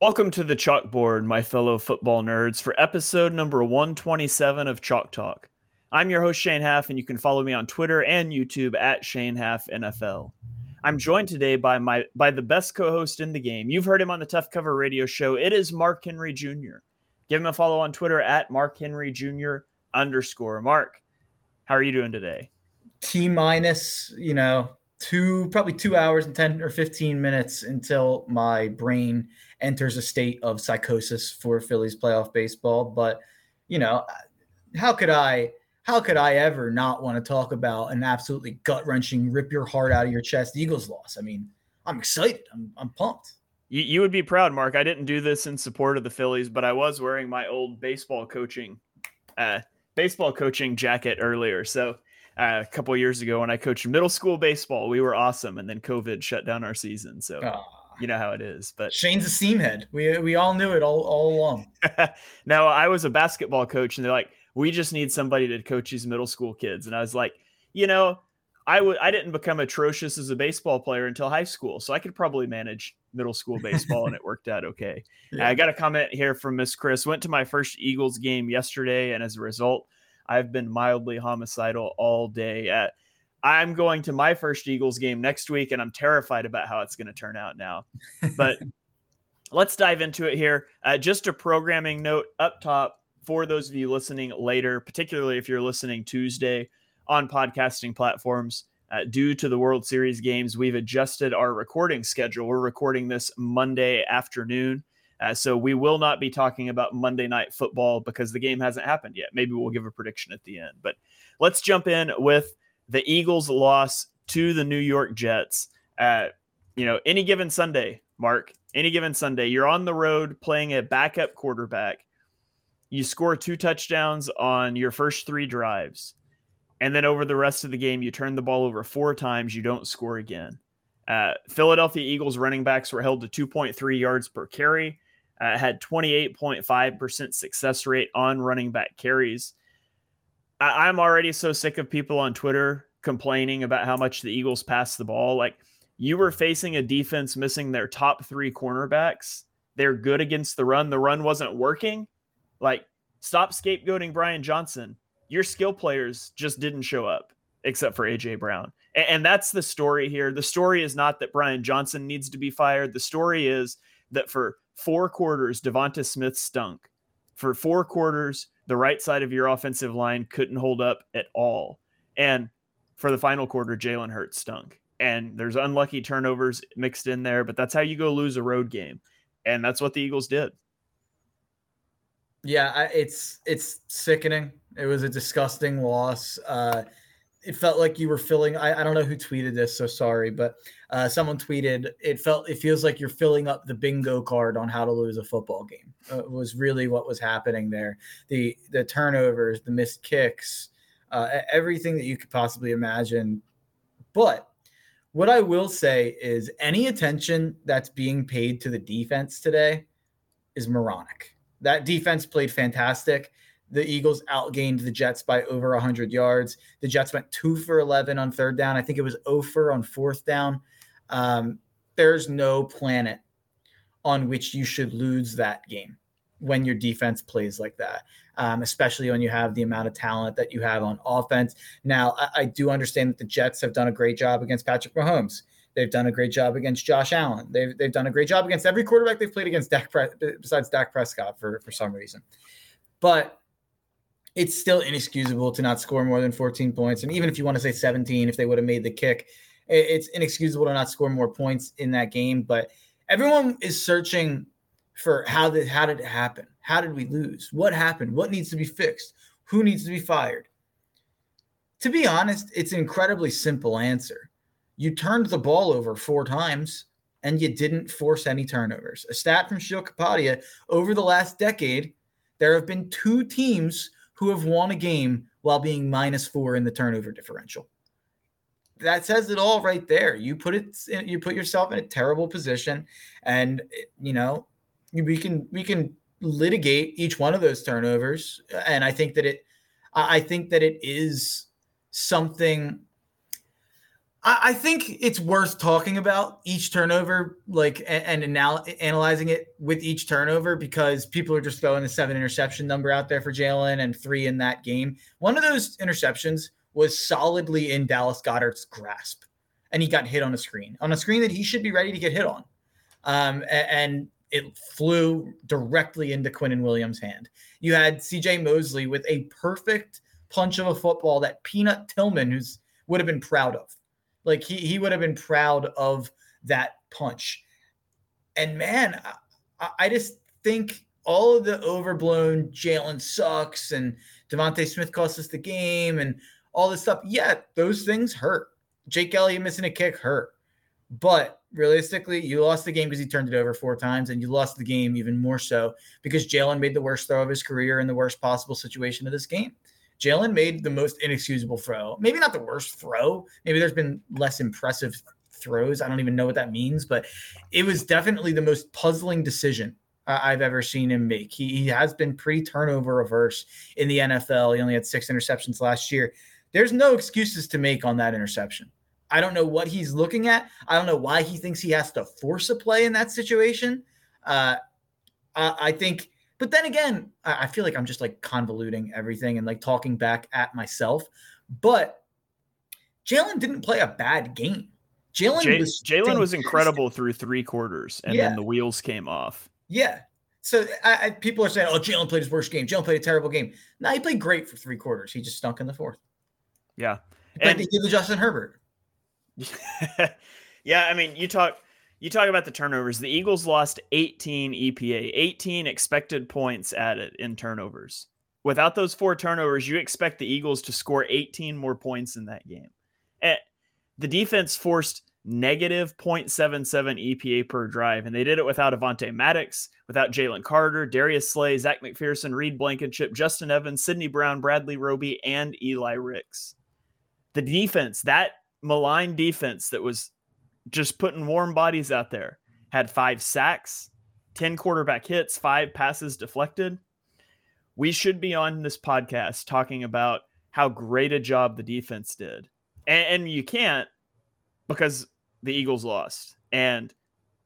Welcome to the chalkboard, my fellow football nerds, for episode number 127 of Chalk Talk. I'm your host, Shane Half, and you can follow me on Twitter and YouTube at Shane Half NFL. I'm joined today by my by the best co-host in the game. You've heard him on the Tough Cover Radio Show. It is Mark Henry Jr. Give him a follow on Twitter at Mark Henry Jr. underscore Mark. How are you doing today? T minus, you know, two probably two hours and 10 or 15 minutes until my brain enters a state of psychosis for Phillies playoff baseball. But you know, how could I how could I ever not want to talk about an absolutely gut wrenching, rip your heart out of your chest Eagles loss? I mean, I'm excited. I'm, I'm pumped. You, you would be proud, Mark. I didn't do this in support of the Phillies, but I was wearing my old baseball coaching, uh, baseball coaching jacket earlier. So uh, a couple years ago when I coached middle school baseball, we were awesome, and then COVID shut down our season. So. You know how it is, but Shane's a seamhead. We we all knew it all all along. now I was a basketball coach, and they're like, we just need somebody to coach these middle school kids. And I was like, you know, I would I didn't become atrocious as a baseball player until high school, so I could probably manage middle school baseball, and it worked out okay. Yeah. I got a comment here from Miss Chris. Went to my first Eagles game yesterday, and as a result, I've been mildly homicidal all day. At I'm going to my first Eagles game next week, and I'm terrified about how it's going to turn out now. But let's dive into it here. Uh, just a programming note up top for those of you listening later, particularly if you're listening Tuesday on podcasting platforms, uh, due to the World Series games, we've adjusted our recording schedule. We're recording this Monday afternoon. Uh, so we will not be talking about Monday night football because the game hasn't happened yet. Maybe we'll give a prediction at the end. But let's jump in with the Eagles' loss to the New York Jets. At, you know, any given Sunday, Mark, any given Sunday, you're on the road playing a backup quarterback you score two touchdowns on your first three drives, and then over the rest of the game, you turn the ball over four times, you don't score again. Uh, Philadelphia Eagles running backs were held to 2.3 yards per carry, uh, had 28.5% success rate on running back carries. I- I'm already so sick of people on Twitter complaining about how much the Eagles pass the ball. Like you were facing a defense missing their top three cornerbacks. They're good against the run. The run wasn't working. Like, stop scapegoating Brian Johnson. Your skill players just didn't show up, except for AJ Brown. And, and that's the story here. The story is not that Brian Johnson needs to be fired. The story is that for four quarters, Devonta Smith stunk. For four quarters, the right side of your offensive line couldn't hold up at all. And for the final quarter, Jalen Hurts stunk. And there's unlucky turnovers mixed in there, but that's how you go lose a road game. And that's what the Eagles did. Yeah, it's it's sickening. It was a disgusting loss. Uh, it felt like you were filling. I, I don't know who tweeted this, so sorry, but uh, someone tweeted it felt it feels like you're filling up the bingo card on how to lose a football game. Uh, was really what was happening there. The the turnovers, the missed kicks, uh, everything that you could possibly imagine. But what I will say is any attention that's being paid to the defense today is moronic. That defense played fantastic. The Eagles outgained the Jets by over 100 yards. The Jets went two for 11 on third down. I think it was over on fourth down. Um, there's no planet on which you should lose that game when your defense plays like that, um, especially when you have the amount of talent that you have on offense. Now, I, I do understand that the Jets have done a great job against Patrick Mahomes. They've done a great job against Josh Allen. They've, they've done a great job against every quarterback they've played against Dak Pre- besides Dak Prescott for, for some reason. But it's still inexcusable to not score more than 14 points. And even if you want to say 17, if they would have made the kick, it's inexcusable to not score more points in that game. But everyone is searching for how did how did it happen? How did we lose? What happened? What needs to be fixed? Who needs to be fired? To be honest, it's an incredibly simple answer you turned the ball over four times and you didn't force any turnovers. A stat from Sheil Kapadia over the last decade, there have been two teams who have won a game while being minus four in the turnover differential. That says it all right there. You put it, you put yourself in a terrible position, and you know we can we can litigate each one of those turnovers, and I think that it, I think that it is something I think it's worth talking about each turnover, like and, and anal- analyzing it with each turnover because people are just throwing the seven interception number out there for Jalen and three in that game. One of those interceptions was solidly in Dallas Goedert's grasp, and he got hit on a screen on a screen that he should be ready to get hit on, um, and it flew directly into Quinnen Williams' hand. You had C.J. Mosley with a perfect punch of a football that Peanut Tillman, who's would have been proud of like he he would have been proud of that punch. And man, I, I just think all of the overblown Jalen sucks and DeVonta Smith cost us the game and all this stuff. Yeah, those things hurt. Jake Elliott missing a kick hurt. But realistically, you lost the game because he turned it over four times, and you lost the game even more so because Jalen made the worst throw of his career in the worst possible situation of this game. Jalen made the most inexcusable throw. Maybe not the worst throw. Maybe there's been less impressive throws. I don't even know what that means, but it was definitely the most puzzling decision I've ever seen him make. He, he has been pretty turnover averse in the NFL. He only had six interceptions last year. There's no excuses to make on that interception. I don't know what he's looking at. I don't know why he thinks he has to force a play in that situation. Uh, I, I think but then again, I feel like I'm just like convoluting everything and like talking back at myself. But Jalen didn't play a bad game. Jalen J- was Jalen was incredible through three quarters, and yeah. then the wheels came off. Yeah. So I, I, people are saying, "Oh, Jalen played his worst game. Jalen played a terrible game." No, he played great for three quarters. He just stunk in the fourth. Yeah, and he did the Justin Herbert. yeah, I mean, you talk you talk about the turnovers. The Eagles lost 18 EPA, 18 expected points added in turnovers. Without those four turnovers, you expect the Eagles to score 18 more points in that game. And the defense forced negative 0.77 EPA per drive, and they did it without Avonte Maddox, without Jalen Carter, Darius Slay, Zech McPhearson, Reed Blankenship, Justin Evans, Sydney Brown, Bradley Roby, and Eli Ricks. The defense, that malign defense that was just putting warm bodies out there. Had five sacks, 10 quarterback hits, five passes deflected. We should be on this podcast talking about how great a job the defense did. And, and you can't because the Eagles lost. And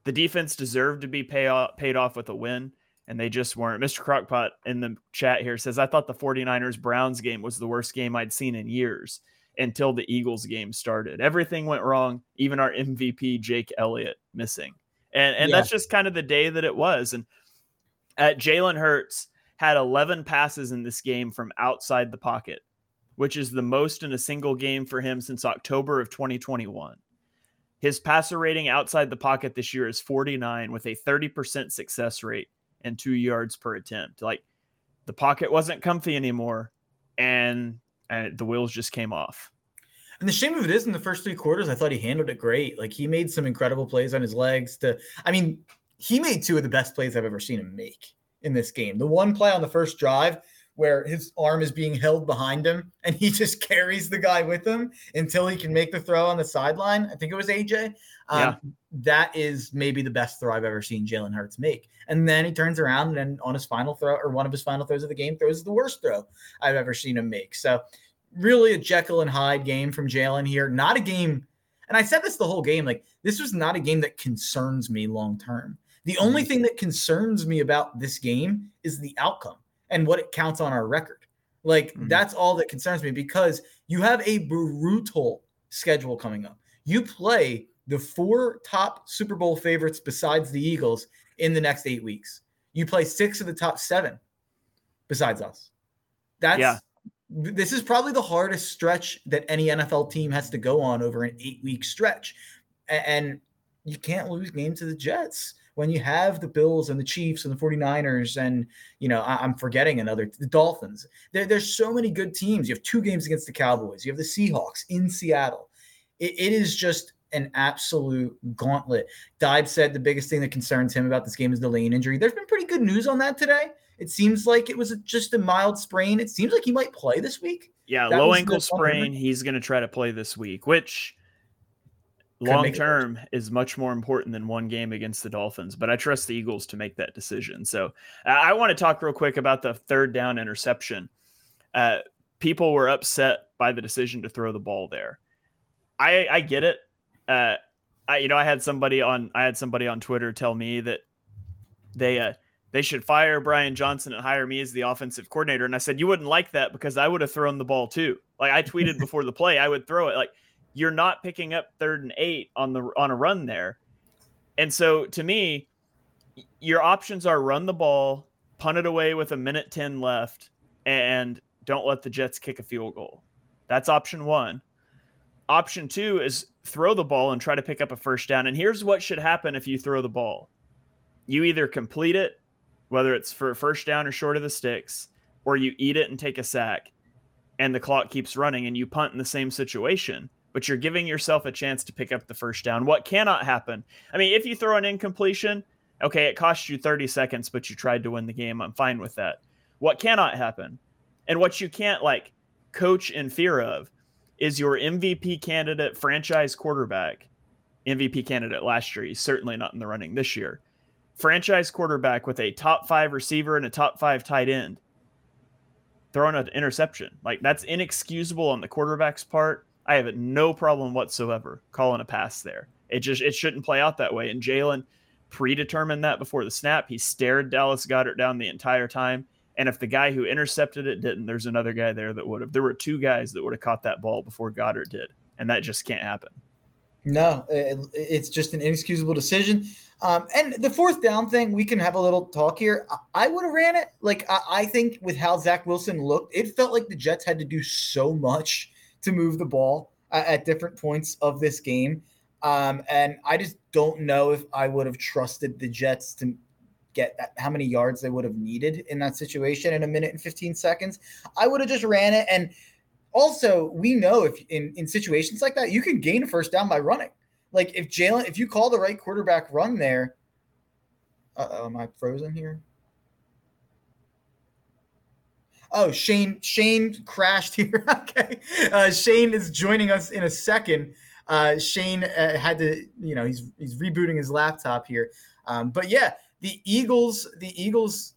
the defense deserved to be pay off, paid off with a win, and they just weren't. Mr. Crockpot in the chat here says, I thought the 49ers Browns game was the worst game I'd seen in years until the Eagles game started. Everything went wrong, even our MVP Jake Elliott missing. And and yeah. that's just kind of the day that it was. And at Jalen Hurts had 11 passes in this game from outside the pocket, which is the most in a single game for him since October of 2021. His passer rating outside the pocket this year is 49 with a 30% success rate and 2 yards per attempt. Like the pocket wasn't comfy anymore and and the wheels just came off. And the shame of it is, in the first three quarters, I thought he handled it great. Like he made some incredible plays on his legs. To, I mean, he made two of the best plays I've ever seen him make in this game. The one play on the first drive where his arm is being held behind him and he just carries the guy with him until he can make the throw on the sideline. I think it was AJ. Um, yeah. That is maybe the best throw I've ever seen Jalen Hurts make. And then he turns around and then on his final throw or one of his final throws of the game throws the worst throw I've ever seen him make. So really a Jekyll and Hyde game from Jalen here. Not a game, and I said this the whole game. Like this was not a game that concerns me long term. The only mm-hmm. thing that concerns me about this game is the outcome and what it counts on our record. Like mm-hmm. that's all that concerns me because you have a brutal schedule coming up. You play the four top Super Bowl favorites besides the Eagles in the next eight weeks. You play six of the top seven besides us. That's yeah this is probably the hardest stretch that any NFL team has to go on over an eight week stretch. And you can't lose games to the Jets when you have the Bills and the Chiefs and the 49ers and, you know, I, am forgetting another, the Dolphins. There, there's so many good teams. You have two games against the Cowboys. You have the Seahawks in Seattle. it, it is just an absolute gauntlet. Dibe said the biggest thing that concerns him about this game is the Lane injury. There's been pretty good news on that today. It seems like it was just a mild sprain. It seems like he might play this week. Yeah, that low ankle sprain. He's going to try to play this week, which long term is much more important than one game against the Dolphins. But I trust the Eagles to make that decision. So uh, I want to talk real quick about the third down interception. Uh, people were upset by the decision to throw the ball there. I I get it. Uh, I you know I had somebody on I had somebody on Twitter tell me that they uh they should fire Brian Johnson and hire me as the offensive coordinator. And I said, You wouldn't like that because I would have thrown the ball too. Like I tweeted before the play, I would throw it. Like you're not picking up third and eight on the on a run there. And so to me, your options are run the ball, punt it away with a minute 10 left, and don't let the Jets kick a field goal. That's option one. Option two is throw the ball and try to pick up a first down. And here's what should happen if you throw the ball you either complete it whether it's for first down or short of the sticks, or you eat it and take a sack and the clock keeps running and you punt in the same situation, but you're giving yourself a chance to pick up the first down. What cannot happen? I mean, if you throw an incompletion, okay, it cost you 30 seconds, but you tried to win the game. I'm fine with that. What cannot happen and what you can't like coach in fear of is your MVP candidate franchise quarterback, MVP candidate last year. He's certainly not in the running this year franchise quarterback with a top five receiver and a top five tight end throwing an interception. Like that's inexcusable on the quarterback's part. I have no problem whatsoever calling a pass there. It just it shouldn't play out that way. And Jalen predetermined that before the snap. He stared Dallas Goedert down the entire time. And if the guy who intercepted it didn't, there's another guy there that would have. There were two guys that would have caught that ball before Goedert did. And that just can't happen. No, it's just an inexcusable decision. Um, and the fourth down thing, we can have a little talk here. I would have ran it. Like I, I, think with how Zach Wilson looked, it felt like the Jets had to do so much to move the ball at, at different points of this game. Um, and I just don't know if I would have trusted the Jets to get that, how many yards they would have needed in that situation in a minute and 15 seconds. I would have just ran it. And also, we know if in, in situations like that, you can gain a first down by running. Like if Jalen, if you call the right quarterback run there, uh, am I frozen here? Oh, Shane, Shane crashed here. okay, uh, Shane is joining us in a second. Uh, Shane uh, had to, you know, he's he's rebooting his laptop here. Um, but yeah, the Eagles, the Eagles,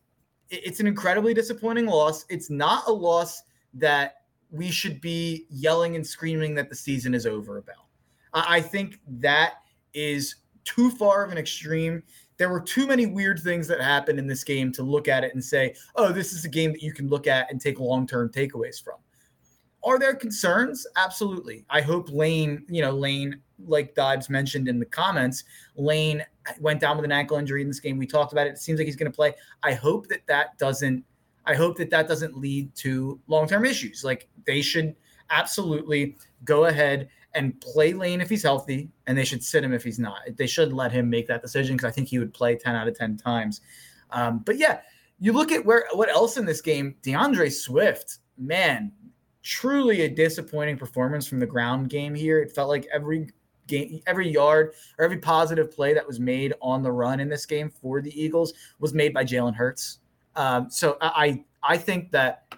it's an incredibly disappointing loss. It's not a loss that we should be yelling and screaming that the season is over about. I think that is too far of an extreme. There were too many weird things that happened in this game to look at it and say, oh, this is a game that you can look at and take long term takeaways from. Are there concerns? Absolutely. I hope Lane, you know, Lane, like Dodds mentioned in the comments, Lane went down with an ankle injury in this game. We talked about it. It seems like he's going to play. I hope that that doesn't. I hope that that doesn't lead to long term issues. Like they should absolutely go ahead and play Lane if he's healthy, and they should sit him if he's not. They should let him make that decision because I think he would play 10 out of 10 times. Um, but yeah, you look at where what else in this game, DeAndre Swift, man, truly a disappointing performance from the ground game here. It felt like every game, every yard or every positive play that was made on the run in this game for the Eagles was made by Jalen Hurts. Um, so I I think that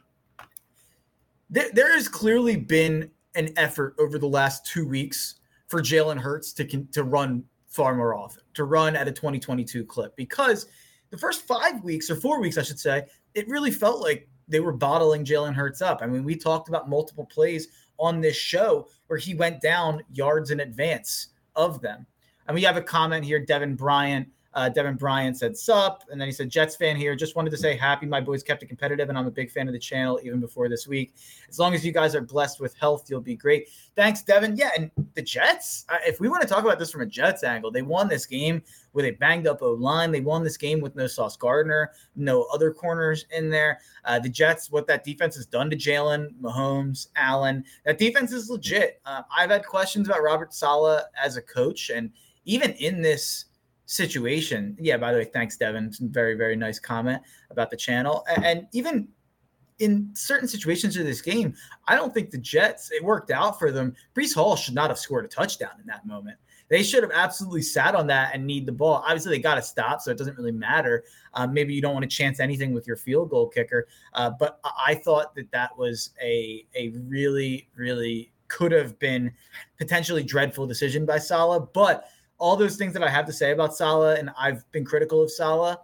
there, there has clearly been an effort over the last two weeks for Jalen Hurts to to run far more often, to run at a 2022 clip, because the first five weeks or four weeks, I should say, it really felt like they were bottling Jalen Hurts up. I mean, we talked about multiple plays on this show where he went down yards in advance of them. And we have a comment here, Devin Bryant. Uh, Devin Bryant said, Sup. And then he said, Jets fan here. Just wanted to say happy. My boys kept it competitive, and I'm a big fan of the channel even before this week. As long as you guys are blessed with health, you'll be great. Thanks, Devin. Yeah. And the Jets, if we want to talk about this from a Jets angle, they won this game with a banged up O line. They won this game with no Sauce Gardner, no other corners in there. Uh, the Jets, what that defense has done to Jalen, Mahomes, Allen, that defense is legit. Uh, I've had questions about Robert Saleh as a coach. And even in this, situation. Yeah, by the way, thanks, Devin. Very, very nice comment about the channel. And even in certain situations of this game, I don't think the Jets, it worked out for them. Breece Hall should not have scored a touchdown in that moment. They should have absolutely sat on that and need the ball. Obviously, they got to stop, so it doesn't really matter. Uh, maybe you don't want to chance anything with your field goal kicker, uh, but I thought that that was a a really, really could have been potentially dreadful decision by Saleh, but all those things that I have to say about Saleh, and I've been critical of Saleh,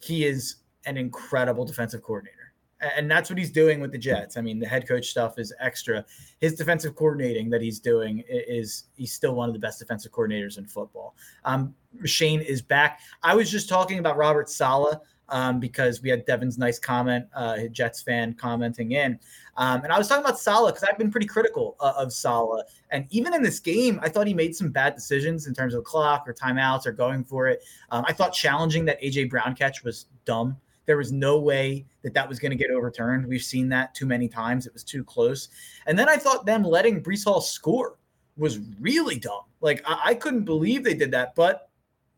he is an incredible defensive coordinator. And that's what he's doing with the Jets. I mean, the head coach stuff is extra. His defensive coordinating that he's doing is he's still one of the best defensive coordinators in football. Um, Shane is back. I was just talking about Robert Saleh um, because we had Devin's nice comment, uh, Jets fan commenting in. Um, and I was talking about Saleh because I've been pretty critical uh, of Saleh. And even in this game, I thought he made some bad decisions in terms of clock or timeouts or going for it. Um, I thought challenging that AJ Brown catch was dumb. There was no way that that was going to get overturned. We've seen that too many times. It was too close. And then I thought them letting Breece Hall score was really dumb. Like I, I couldn't believe they did that, but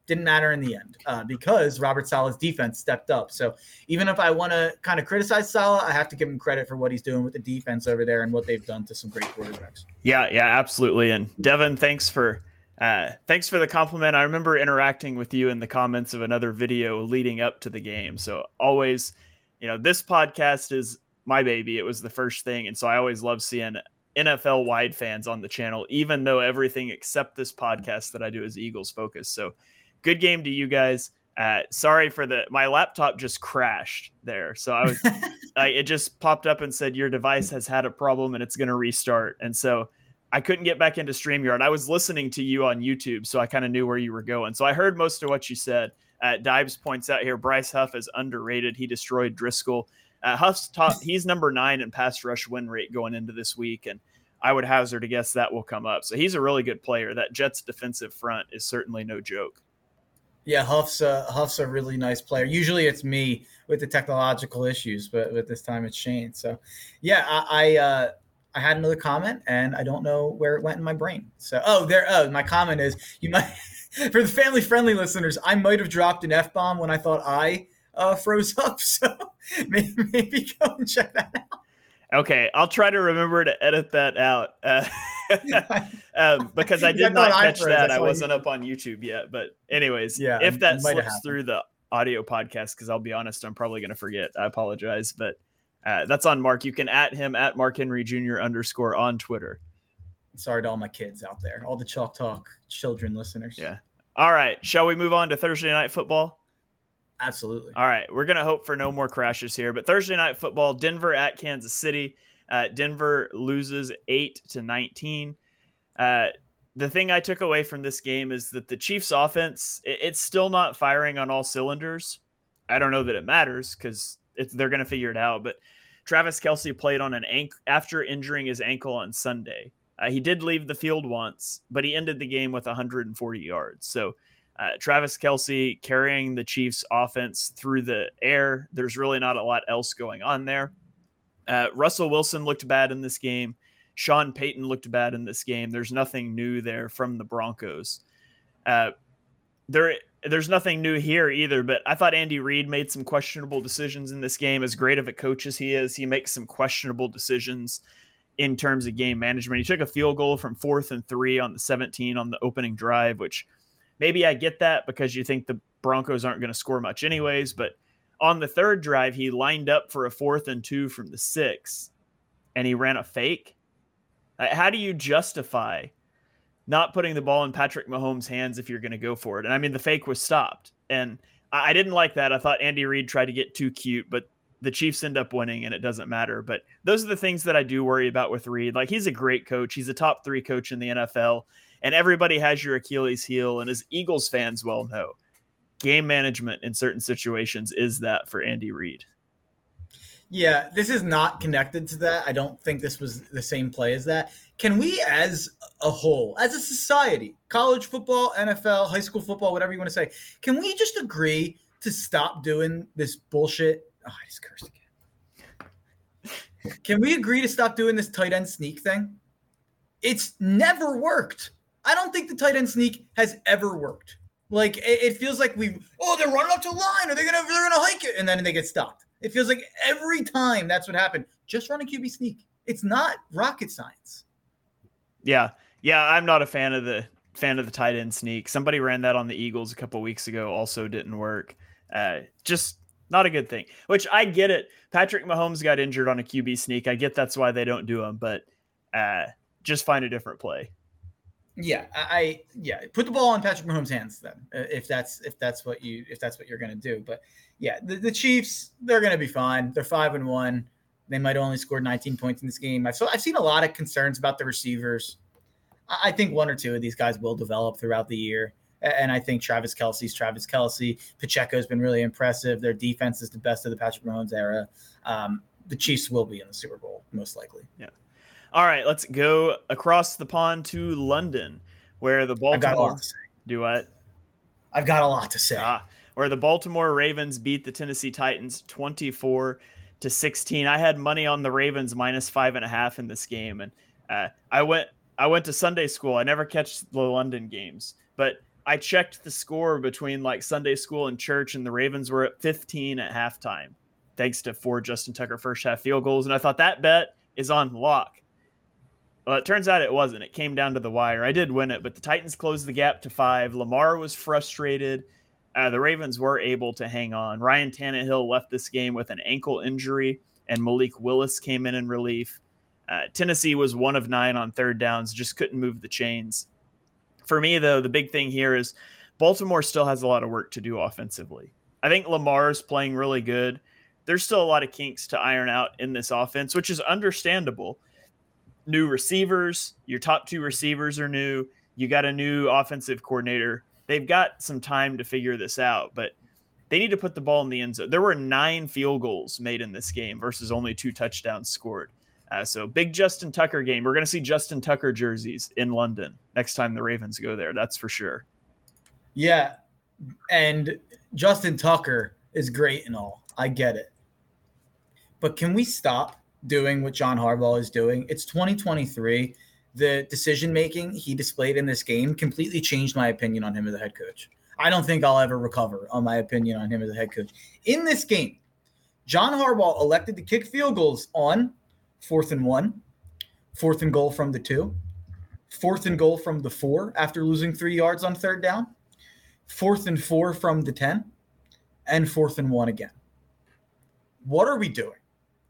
didn't matter in the end uh, because Robert Saleh's defense stepped up. So even if I want to kind of criticize Saleh, I have to give him credit for what he's doing with the defense over there and what they've done to some great quarterbacks. Yeah, yeah, absolutely. And Devin, thanks for uh, thanks for the compliment. I remember interacting with you in the comments of another video leading up to the game. So always, you know, this podcast is my baby. It was the first thing, and so I always love seeing NFL wide fans on the channel, even though everything except this podcast that I do is Eagles focused. So good game to you guys. Uh, sorry for the my laptop just crashed there, so I was I, it just popped up and said your device has had a problem and it's going to restart, and so I couldn't get back into Streamyard. I was listening to you on YouTube, so I kind of knew where you were going. So I heard most of what you said. Uh, Dibes points out here Bryce Huff is underrated. He destroyed Driscoll. Uh, Huff's top. He's number nine in pass rush win rate going into this week, and I would hazard a guess that will come up. So he's a really good player. That Jets defensive front is certainly no joke. Yeah, Huff's a, Huff's a really nice player. Usually it's me with the technological issues, but but this time it's Shane. So, yeah, I I, uh, I had another comment and I don't know where it went in my brain. So, oh, there. Oh, my comment is you might for the family friendly listeners. I might have dropped an f bomb when I thought I uh, froze up. So maybe, maybe go and check that out. Okay, I'll try to remember to edit that out uh, um, because I did not catch that. I wasn't up on YouTube yet. But anyways, yeah, if that slips through the audio podcast, because I'll be honest, I'm probably going to forget. I apologize, but uh, that's on Mark. You can at him at Mark Henry Jr. underscore on Twitter. Sorry to all my kids out there, all the Chalk Talk children listeners. Yeah. All right. Shall we move on to Thursday night football? Absolutely. All right. We're going to hope for no more crashes here. But Thursday night football, Denver at Kansas City. Uh, Denver loses 8 to 19. Uh, the thing I took away from this game is that the Chiefs' offense, it, it's still not firing on all cylinders. I don't know that it matters because they're going to figure it out. But Travis Kelce played on an ankle after injuring his ankle on Sunday. Uh, he did leave the field once, but he ended the game with 140 yards. So uh, Travis Kelce carrying the Chiefs offense through the air. There's really not a lot else going on there. Uh, Russell Wilson looked bad in this game. Sean Payton looked bad in this game. There's nothing new there from the Broncos. Uh, there, there's nothing new here either. But I thought Andy Reid made some questionable decisions in this game. As great of a coach as he is, he makes some questionable decisions in terms of game management. He took a field goal from fourth and three on the 17 on the opening drive, which maybe I get that because you think the Broncos aren't going to score much anyways. But on the third drive, he lined up for a fourth and two from the six and he ran a fake. Uh, how do you justify not putting the ball in Patrick Mahomes' hands if you're going to go for it? And I mean, the fake was stopped. And I didn't like that. I thought Andy Reid tried to get too cute, but the Chiefs end up winning and it doesn't matter. But those are the things that I do worry about with Reid. Like he's a great coach. He's a top three coach in the NFL and everybody has your Achilles heel. And as Eagles fans well know, game management in certain situations is that for Andy Reid. Yeah, this is not connected to that. I don't think this was the same play as that. Can we, as a whole, as a society, college football, NFL, high school football, whatever you want to say, can we just agree to stop doing this bullshit? Oh, I just cursed again. Can we agree to stop doing this tight end sneak thing? It's never worked. I don't think the tight end sneak has ever worked. Like it, it feels like we oh they're running up to line, are they gonna they're gonna hike it, and then they get stopped. It feels like every time that's what happened. Just run a QB sneak. It's not rocket science. Yeah, yeah, I'm not a fan of the fan of the tight end sneak. Somebody ran that on the Eagles a couple weeks ago, also didn't work. Uh, just not a good thing. Which I get it. Patrick Mahomes got injured on a QB sneak. I get that's why they don't do them, but uh, just find a different play. Yeah, I yeah, put the ball in Patrick Mahomes' hands then, uh, if that's if that's what you if that's what you're gonna do. But yeah, the, the Chiefs they're gonna be fine. They're five and one. They might only score 19 points in this game. I've so I've seen a lot of concerns about the receivers. I, I think one or two of these guys will develop throughout the year. And I think Travis Kelce's Travis Kelce. Pacheco's been really impressive. Their defense is the best of the Patrick Mahomes era. Um, the Chiefs will be in the Super Bowl, most likely. Yeah. All right, let's go across the pond to London, where the Baltimore do what? I've got a lot to say. Ah, where the Baltimore Ravens beat the Tennessee Titans 24 to 16. I had money on the Ravens minus five and a half in this game, and uh, I went I went to Sunday school. I never catch the London games, but I checked the score between like Sunday school and church, and the Ravens were at 15 at halftime, thanks to four Justin Tucker first half field goals. And I thought that bet is on lock. Well, it turns out it wasn't. It came down to the wire. I did win it, but the Titans closed the gap to five. Lamar was frustrated. Uh, the Ravens were able to hang on. Ryan Tannehill left this game with an ankle injury, and Malik Willis came in in relief. Uh, Tennessee was one of nine on third downs, just couldn't move the chains. For me, though, the big thing here is Baltimore still has a lot of work to do offensively. I think Lamar is playing really good. There's still a lot of kinks to iron out in this offense, which is understandable new receivers. Your top two receivers are new. You got a new offensive coordinator. They've got some time to figure this out, but they need to put the ball in the end zone. There were nine field goals made in this game versus only two touchdowns scored. Uh, so big Justin Tucker game. We're going to see Justin Tucker jerseys in London next time the Ravens go there. That's for sure. Yeah, and Justin Tucker is great and all. I get it, but can we stop doing what John Harbaugh is doing. It's 2023. The decision making he displayed in this game completely changed my opinion on him as a head coach. I don't think I'll ever recover on my opinion on him as a head coach. In this game, John Harbaugh elected to kick field goals on fourth and one, fourth and goal from the two, fourth and goal from the four after losing three yards on third down, fourth and four from the 10, and fourth and one again. What are we doing?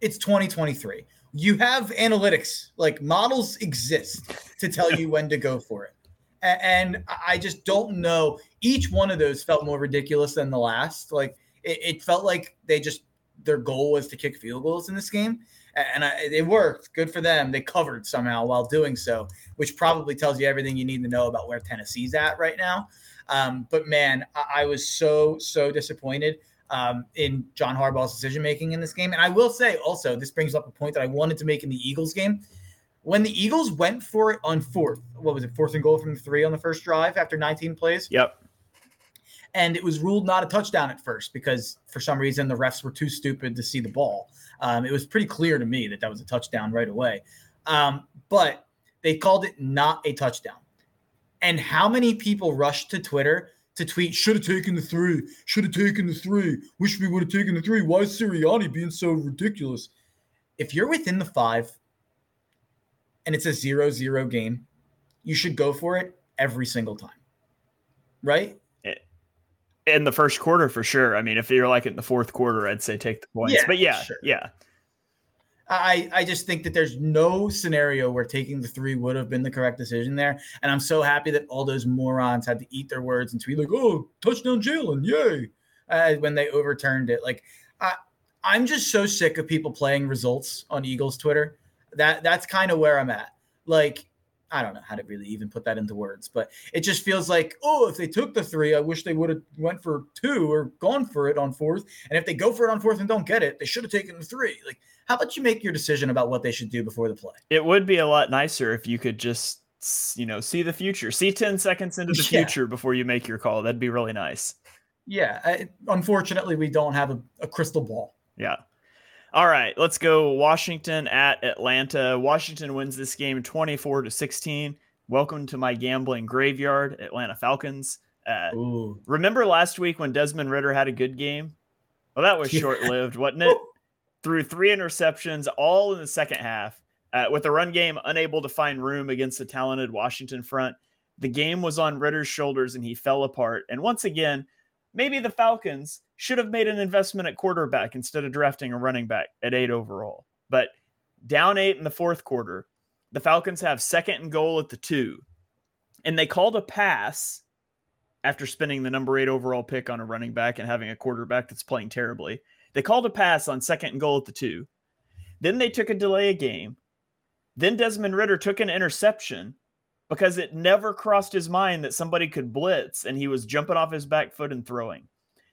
It's 2023. You have analytics, like models exist to tell you when to go for it. And I just don't know. Each one of those felt more ridiculous than the last. Like it, it felt like they just their goal was to kick field goals in this game, and I, it worked. Good for them. They covered somehow while doing so, which probably tells you everything you need to know about where Tennessee's at right now. Um, but man, I, I was so so disappointed um, in John Harbaugh's decision making in this game. And I will say also, this brings up a point that I wanted to make in the Eagles game. When the Eagles went for it on fourth, what was it, fourth and goal from the three on the first drive after 19 plays? Yep. And it was ruled not a touchdown at first because for some reason the refs were too stupid to see the ball. Um, it was pretty clear to me that that was a touchdown right away. Um, but they called it not a touchdown. And how many people rushed to Twitter to tweet, should have taken the three, should have taken the three, wish we would have taken the three. Why is Sirianni being so ridiculous? If you're within the five and it's a zero zero game, you should go for it every single time. Right? Eh, in the first quarter, for sure. I mean, if you're like in the fourth quarter, I'd say take the points. Yeah, but yeah, sure. yeah. I, I just think that there's no scenario where taking the three would have been the correct decision there. And I'm so happy that all those morons had to eat their words and tweet like, oh, touchdown Jalen, yay. Uh, when they overturned it. Like I I'm just so sick of people playing results on Eagles Twitter. That that's kind of where I'm at. Like I don't know how to really even put that into words, but it just feels like, oh, if they took the three, I wish they would have went for two or gone for it on fourth. And if they go for it on fourth and don't get it, they should have taken the three. Like, how about you make your decision about what they should do before the play? It would be a lot nicer if you could just, you know, see the future, see 10 seconds into the yeah. future before you make your call. That'd be really nice. Yeah. I, unfortunately, we don't have a, a crystal ball. Yeah. All right, let's go Washington at Atlanta. Washington wins this game 24 to 16. Welcome to my gambling graveyard, Atlanta Falcons. Uh, remember last week when Desmond Ridder had a good game? Well, that was short lived, wasn't it? Threw three interceptions all in the second half. Uh, with the run game unable to find room against the talented Washington front, the game was on Ridder's shoulders and he fell apart. And once again, maybe the Falcons should have made an investment at quarterback instead of drafting a running back at eight overall. But down eight in the fourth quarter, the Falcons have second and goal at the two. and they called a pass after spending the number eight overall pick on a running back and having a quarterback that's playing terribly. They called a pass on second and goal at the two. Then they took a delay a game. Then Desmond Ridder took an interception because it never crossed his mind that somebody could blitz and he was jumping off his back foot and throwing.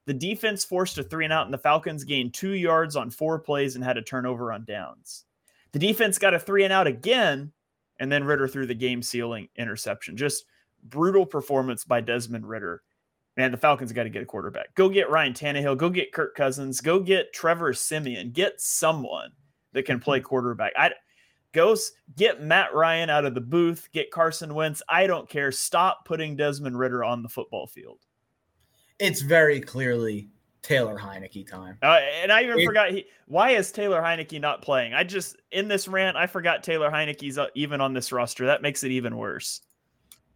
The defense forced a three and out, and the Falcons gained two yards on four plays and had a turnover on downs. The defense got a three and out again, and then Ridder threw the game sealing interception. Just brutal performance by Desmond Ridder. Man, the Falcons got to get a quarterback. Go get Ryan Tannehill. Go get Kirk Cousins. Go get Trevor Siemian. Get someone that can play mm-hmm. quarterback. I go get Matt Ryan out of the booth. Get Carson Wentz. I don't care. Stop putting Desmond Ridder on the football field. It's very clearly Taylor Heinicke time. Uh, and I even it, forgot he. Why is Taylor Heinicke not playing? I just in this rant, I forgot Taylor Heinicke's uh, even on this roster. That makes it even worse.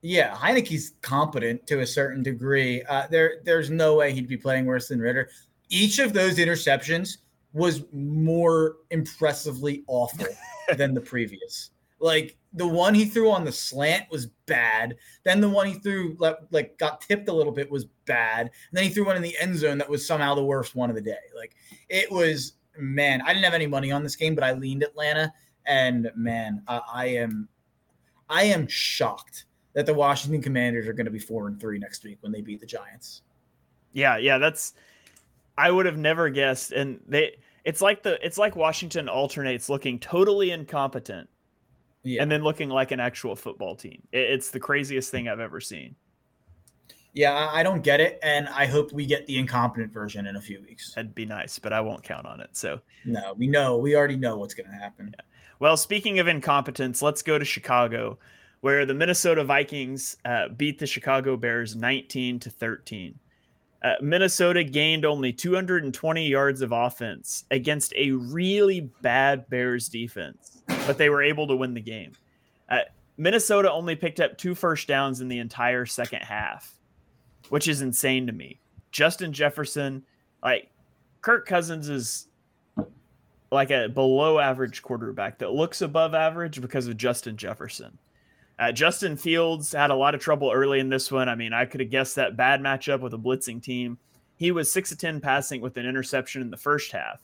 Yeah, Heinicke's competent to a certain degree. Uh, there, there's no way he'd be playing worse than Ridder. Each of those interceptions was more impressively awful than the previous. Like the one he threw on the slant was bad. Then the one he threw like, like got tipped a little bit was bad. And then he threw one in the end zone that was somehow the worst one of the day. Like it was man. I didn't have any money on this game, but I leaned Atlanta, and man, I, I am, I am shocked that the Washington Commanders are going to be four and three next week when they beat the Giants. Yeah, yeah, that's I would have never guessed. And they it's like the it's like Washington alternates looking totally incompetent. Yeah. And then looking like an actual football team. it's the craziest thing I've ever seen. Yeah, I don't get it, and I hope we get the incompetent version in a few weeks. That'd be nice, but I won't count on it. So no, we know we already know what's going to happen. Yeah. Well, speaking of incompetence, let's go to Chicago where the Minnesota Vikings uh, beat the Chicago Bears 19 to 13. Uh, Minnesota gained only 220 yards of offense against a really bad Bears defense, but they were able to win the game. Uh, Minnesota only picked up two first downs in the entire second half, which is insane to me. Justin Jefferson, like Kirk Cousins is like a below average quarterback that looks above average because of Justin Jefferson. Uh, Justin Fields had a lot of trouble early in this one. I mean, I could have guessed that bad matchup with a blitzing team. He was 6 of 10 passing with an interception in the first half.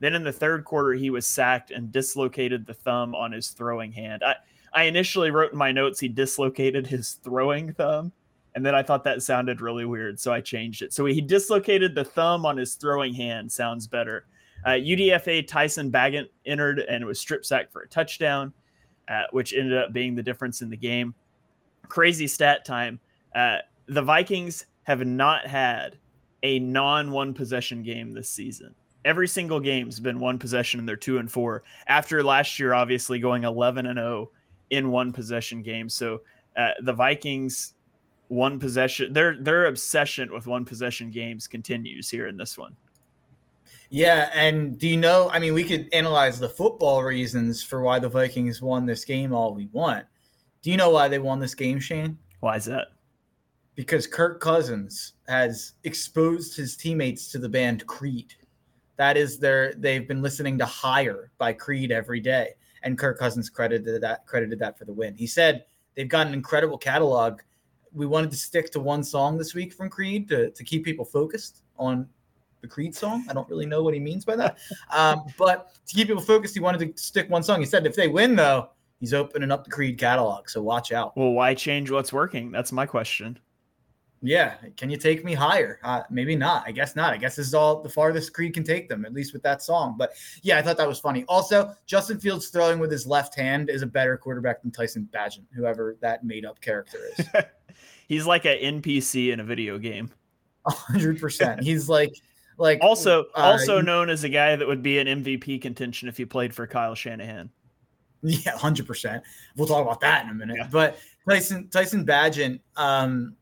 Then in the third quarter, he was sacked and dislocated the thumb on his throwing hand. I, I initially wrote in my notes he dislocated his throwing thumb, and then I thought that sounded really weird, so I changed it. So he dislocated the thumb on his throwing hand. Sounds better. Uh, UDFA Tyson Bagent entered and it was strip sacked for a touchdown uh, which ended up being the difference in the game. Crazy stat time. Uh, the Vikings have not had a non one possession game this season. Every single game's been one possession and they're two and four. After last year, obviously going 11 and 0 in one possession games. So uh, the Vikings one possession their their obsession with one possession games continues here in this one. Yeah, and do you know? I mean, we could analyze the football reasons for why the Vikings won this game all we want. Do you know why they won this game, Shane? Why is that? Because Kirk Cousins has exposed his teammates to the band Creed. That is their they've been listening to Higher by Creed every day. And Kirk Cousins credited that credited that for the win. He said they've got an incredible catalog. We wanted to stick to one song this week from Creed to, to keep people focused on the Creed song. I don't really know what he means by that. Um, but to keep people focused, he wanted to stick one song. He said if they win, though, he's opening up the Creed catalog. So watch out. Well, why change what's working? That's my question. Yeah. Can you take me higher? Uh, maybe not. I guess not. I guess this is all the farthest Creed can take them, at least with that song. But yeah, I thought that was funny. Also, Justin Fields throwing with his left hand is a better quarterback than Tyson Bagent, whoever that made up character is. He's like an NPC in a video game. hundred percent. He's like like also uh, also known as a guy that would be an MVP contention if he played for Kyle Shanahan. Yeah, hundred percent. We'll talk about that in a minute. Yeah. But Tyson Tyson Bagent, um,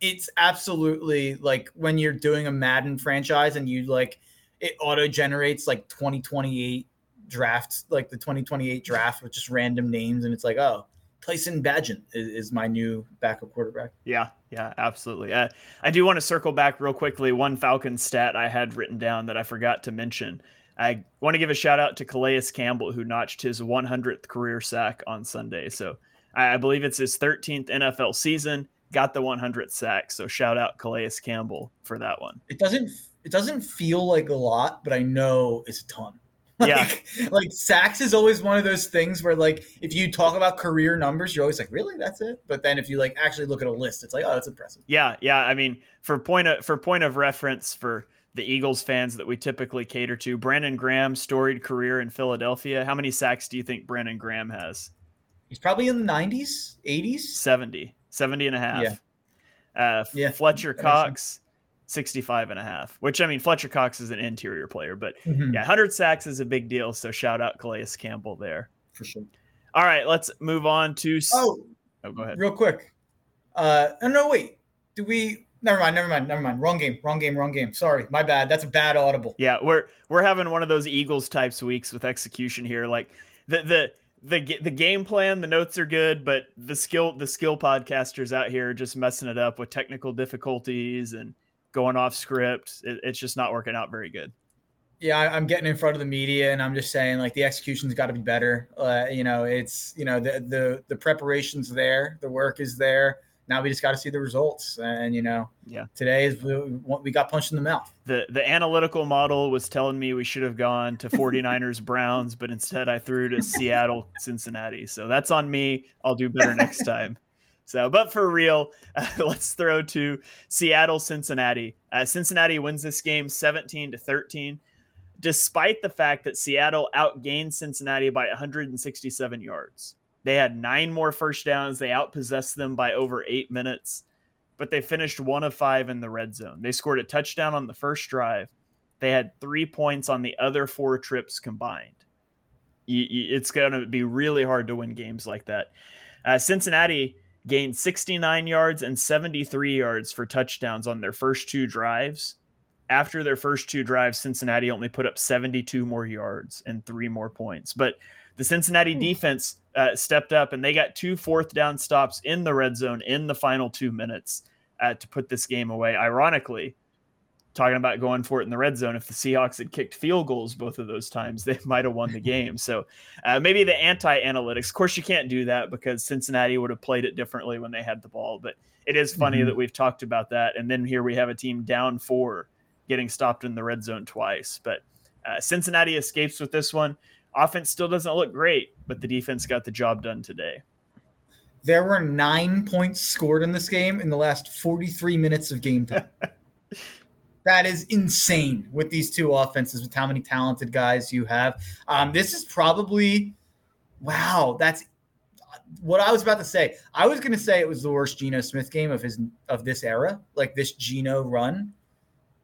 it's absolutely like when you're doing a Madden franchise and you like it auto generates like 2028 drafts, like the 2028 draft with just random names, and it's like, oh, Tyson Bagent is, is, my new backup quarterback. Yeah, yeah, absolutely. Uh, I do want to circle back real quickly. One Falcon stat I had written down that I forgot to mention. I want to give a shout out to Calais Campbell, who notched his 100th career sack on Sunday. So I believe it's his 13th NFL season. Got the 100th sack. So shout out Calais Campbell for that one. It doesn't it doesn't feel like a lot, but I know it's a ton. Like, Yeah. like sacks is always one of those things where like if you talk about career numbers, you're always like, really, that's it. But then if you like actually look at a list, it's like, oh, that's impressive. Yeah, yeah. I mean, for point of for point of reference for the Eagles fans that we typically cater to, Brandon Graham storied career in Philadelphia. How many sacks do you think Brandon Graham has? He's probably in the 90s, 80s. 70, 70 and a half. Yeah. Uh, Yeah, Fletcher Cox, 65 and a half, which I mean, Fletcher Cox is an interior player, but Mhm, yeah, 100 sacks is a big deal. So shout out Calais Campbell there. for sure. All right, let's move on to. Oh, oh, go ahead. real quick. Uh, oh, no, wait. Do we? Never mind. Never mind. Never mind. Wrong game. Wrong game. Wrong game. Sorry, my bad. That's a bad audible. Yeah, we're we're having one of those Eagles types weeks with execution here. Like the the the the game plan, the notes are good, but the skill the skill podcasters out here are just messing it up with technical difficulties and going off script. It, it's just not working out very good. Yeah, I'm getting in front of the media, and I'm just saying like the execution's got to be better. Uh, you know, it's you know the the the preparation's there, the work is there. Now we just got to see the results, and you know, Yeah. today is we, we got punched in the mouth. The the analytical model was telling me we should have gone to 49ers Browns, but instead I threw to Seattle Cincinnati. So that's on me. I'll do better next time. So, but for real, uh, let's throw to Seattle Cincinnati. Uh, Cincinnati wins this game 17 to 13, despite the fact that Seattle outgained Cincinnati by 167 yards. They had nine more first downs. They outpossessed them by over eight minutes but they finished one of five in the red zone. They scored a touchdown on the first drive. They had three points on the other four trips combined. You- you- It's going to be really hard to win games like that. Uh, Cincinnati gained 69 yards and 73 yards for touchdowns on their first two drives. After their first two drives, Cincinnati only put up 72 more yards and three more points. But the Cincinnati defense uh, stepped up and they got two fourth down stops in the red zone in the final two minutes uh, to put this game away. Ironically, talking about going for it in the red zone, if the Seahawks had kicked field goals both of those times, they might have won the game. So uh, maybe the anti analytics. Of course, you can't do that because Cincinnati would have played it differently when they had the ball. But it is funny Mhm. that we've talked about that. And then here we have a team down four getting stopped in the red zone twice. But uh, Cincinnati escapes with this one. Offense still doesn't look great, but the defense got the job done today. There were nine points scored in this game in the last 43 minutes of game time. that is insane with these two offenses, with how many talented guys you have. Um, this is probably, wow, that's what I was about to say. I was going to say it was the worst Geno Smith game of his of this era, like this Geno run.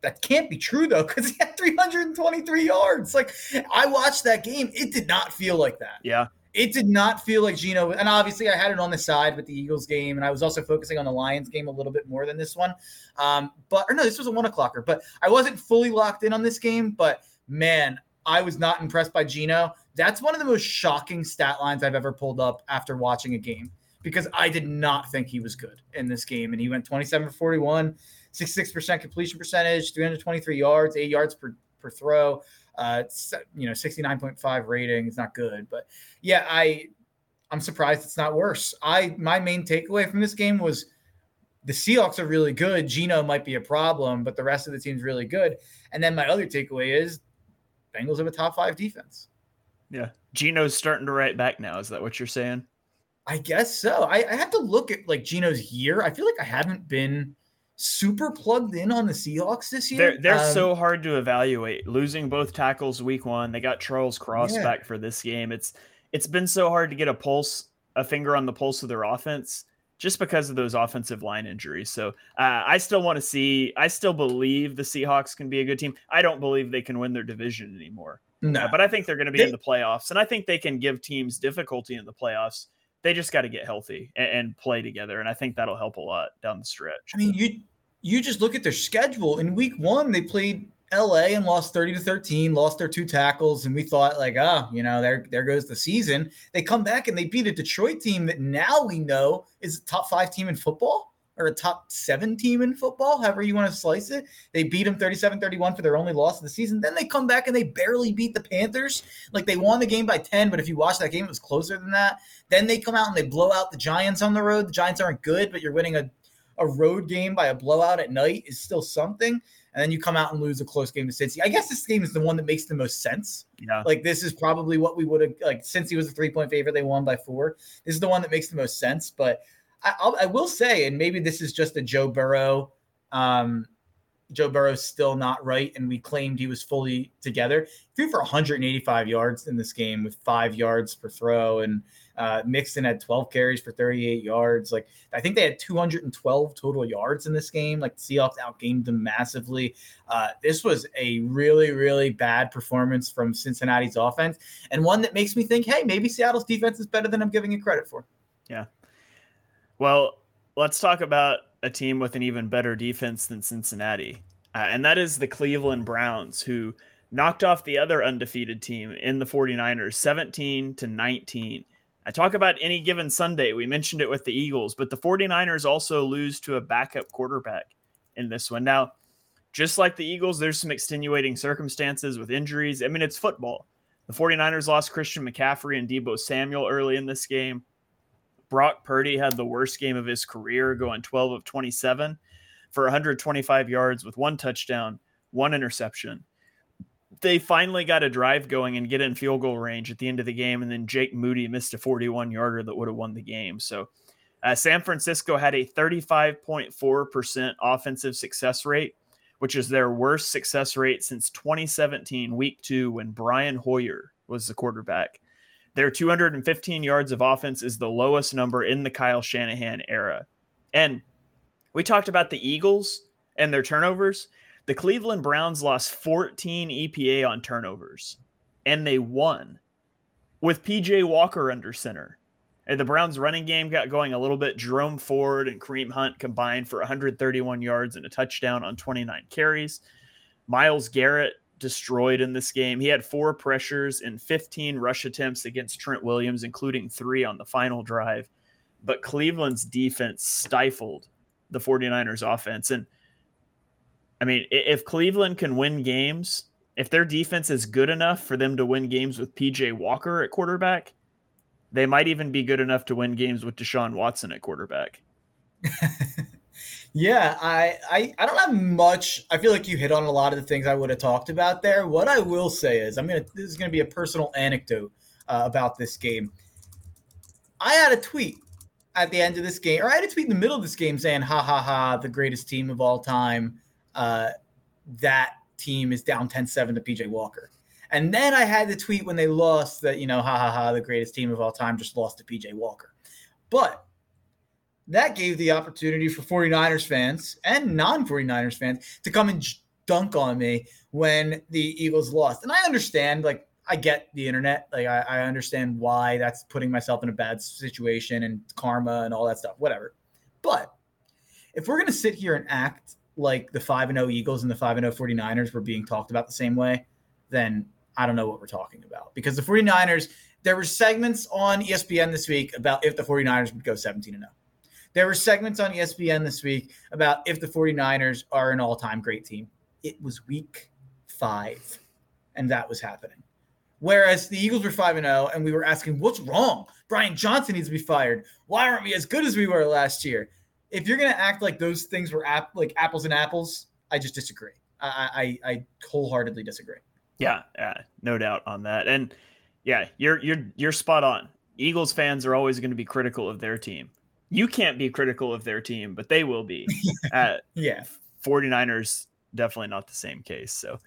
That can't be true though, because he had 323 yards. Like I watched that game, it did not feel like that Yeah. It did not feel like Geno. And obviously, I had it on the side with the Eagles game, and I was also focusing on the Lions game a little bit more than this one. Um, but or no, this was a one o'clocker. But I wasn't fully locked in on this game. But man, I was not impressed by Geno. That's one of the most shocking stat lines I've ever pulled up after watching a game because I did not think he was good in this game, and he went 27 for 41, 66% completion percentage, 323 yards, eight yards per per throw. Uh, you know, 69.5 rating is not good, but yeah, I I'm surprised it's not worse. I my main takeaway from this game was the Seahawks are really good. Geno might be a problem, but the rest of the team's really good. And then my other takeaway is Bengals have a top five defense. Yeah. Geno's starting to write back now. Is that what you're saying? I guess so. I, I have to look at like Geno's year. I feel like I haven't been super plugged in on the Seahawks this year. They're they're Um, so hard to evaluate. Losing both tackles week one, they got Charles Cross Yeah. back for this game. It's it's been so hard to get a pulse, a finger on the pulse of their offense, just because of those offensive line injuries. So uh, I still want to see. I still believe the Seahawks can be a good team. I don't believe they can win their division anymore, no. Uh, but I think they're going to be They- in the playoffs, and I think they can give teams difficulty in the playoffs. They just got to get healthy and, and play together, and I think that'll help a lot down the stretch. I mean, you you just look at their schedule. In week one, they played LA and lost 30 to 13, lost their two tackles, and we thought, like, ah, you know, there, there goes the season. They come back and they beat a Detroit team that now we know is a top five team in football. Or a top seven team in football, however you want to slice it. They beat them 37 31 for their only loss of the season. Then they come back and they barely beat the Panthers. Like they won the game by 10, but if you watch that game, it was closer than that. Then they come out and they blow out the Giants on the road. The Giants aren't good, but you're winning a, a road game by a blowout at night is still something and then you come out and lose a close game to Cincy. I guess this game is the one that makes the most sense. Yeah. Like this is probably what we would have like since he was a three point favorite, they won by four. This is the one that makes the most sense. But I, I will say, and maybe this is just a Joe Burrow. Um, Joe Burrow's still not right, and we claimed he was fully together. He threw for 185 yards in this game with five yards per throw, and uh, Mixon had 12 carries for 38 yards. Like I think they had 212 total yards in this game. Like the Seahawks outgained them massively. Uh, this was a really, really bad performance from Cincinnati's offense, and one that makes me think, hey, maybe Seattle's defense is better than I'm giving it credit for. Yeah. Well, let's talk about a team with an even better defense than Cincinnati, uh, and that is the Cleveland Browns, who knocked off the other undefeated team in the 49ers 17 to 19 I talk about any given Sunday. We mentioned it with the Eagles, but the 49ers also lose to a backup quarterback in this one. Now, just like the Eagles, there's some extenuating circumstances with injuries. I mean, it's football. The 49ers lost Christian McCaffrey and Deebo Samuel early in this game. Brock Purdy had the worst game of his career, going 12 of 27 for 125 yards with one touchdown, one interception they finally got a drive going and get in field goal range at the end of the game. And then Jake Moody missed a 41 yarder that would have won the game. So uh, San Francisco had a 35.4% offensive success rate, which is their worst success rate since 2017, week two, when Brian Hoyer was the quarterback. Their 215 yards of offense is the lowest number in the Kyle Shanahan era. And we talked about the Eagles and their turnovers. The Cleveland Browns lost 14 EPA on turnovers, and they won with PJ Walker under center. And the Browns running game got going a little bit. Jerome Ford and Kareem Hunt combined for 131 yards and a touchdown on 29 carries. Myles Garrett destroyed in this game. He had four pressures and 15 rush attempts against Trent Williams, including three on the final drive. But Cleveland's defense stifled the 49ers offense. And I mean, if Cleveland can win games, if their defense is good enough for them to win games with PJ Walker at quarterback, they might even be good enough to win games with Deshaun Watson at quarterback. yeah, I, I I don't have much. I feel like you hit on a lot of the things I would have talked about there. What I will say is, I'm gonna this is gonna be a personal anecdote uh, about this game. I had a tweet at the end of this game, or I had a tweet in the middle of this game saying, "Ha ha ha, the greatest team of all time." uh, that team is down 10-7 to PJ Walker. And then I had the tweet when they lost that, you know, ha ha ha, the greatest team of all time just lost to PJ Walker. But that gave the opportunity for 49ers fans and non 49ers fans to come and dunk on me when the Eagles lost. And I understand, like, I get the internet. Like, I, I understand why that's putting myself in a bad situation and karma and all that stuff, whatever. But if we're going to sit here and act like the 5 and 0 Eagles and the 5 and 0 49ers were being talked about the same way, then I don't know what we're talking about. Because the 49ers, there were segments on ESPN this week about if the 49ers would go 17 and 0. There were segments on ESPN this week about if the 49ers are an all-time great team. It was week 5 and that was happening. Whereas the Eagles were 5 and 0 and we were asking what's wrong? Brian Johnson needs to be fired. Why aren't we as good as we were last year? if you're gonna act like those things were app like apples and apples, I just disagree. I I, I wholeheartedly disagree. Yeah, yeah, no doubt on that. And yeah, you're you're you're spot on. Eagles fans are always going to be critical of their team. You can't be critical of their team, but they will be. uh, yeah. 49ers definitely not the same case. So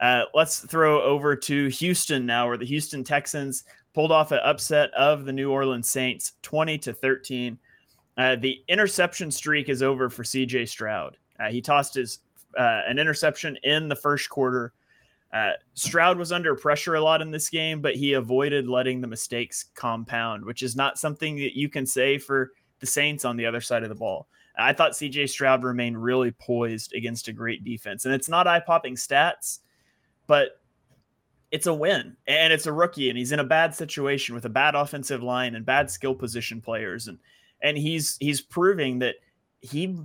uh, let's throw over to Houston now, where the Houston Texans pulled off an upset of the New Orleans Saints 20 to 13. Uh, the interception streak is over for CJ Stroud. Uh, he tossed his uh, an interception in the first quarter. Uh, Stroud was under pressure a lot in this game, but he avoided letting the mistakes compound, which is not something that you can say for the Saints on the other side of the ball. I thought CJ Stroud remained really poised against a great defense. And it's not eye popping stats, but it's a win. And it's a rookie, and he's in a bad situation with a bad offensive line and bad skill position players. And and he's he's proving that he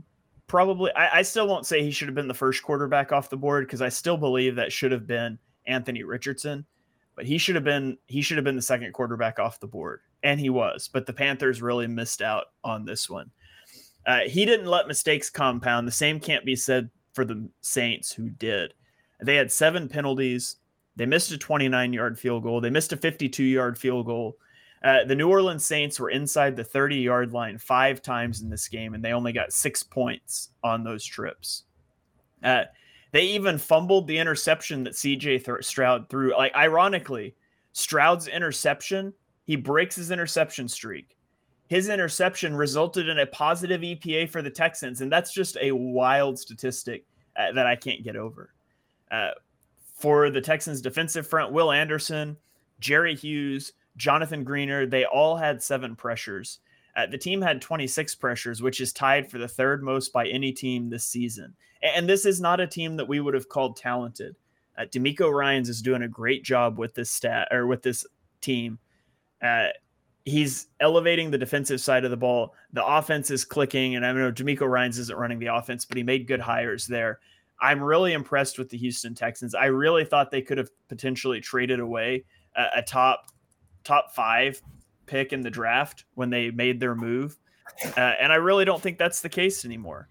probably I, I, still won't say he should have been the first quarterback off the board because I still believe that should have been Anthony Richardson, but he should have been he should have been the second quarterback off the board, and he was. But the Panthers really missed out on this one. Uh, he didn't let mistakes compound. The same can't be said for the Saints, who did. They had seven penalties. They missed a 29 yard field goal. They missed a 52 yard field goal. Uh, the New Orleans Saints were inside the 30 yard line five times in this game, and they only got six points on those trips. Uh, they even fumbled the interception that CJ Th- Stroud threw. Like, ironically, Stroud's interception, he breaks his interception streak. His interception resulted in a positive EPA for the Texans, and that's just a wild statistic uh, that I can't get over. Uh, for the Texans defensive front, Will Anderson, Jerry Hughes, Jonathan Greenard, they all had seven pressures. Uh, the team had 26 pressures, which is tied for the third most by any team this season. And this is not a team that we would have called talented. Uh, DeMeco Ryans is doing a great job with this stat or with this team. Uh, he's elevating the defensive side of the ball. The offense is clicking, and I know DeMeco Ryans isn't running the offense, but he made good hires there. I'm really impressed with the Houston Texans. I really thought they could have potentially traded away a, a top top five pick in the draft when they made their move, uh, and I really don't think that's the case anymore.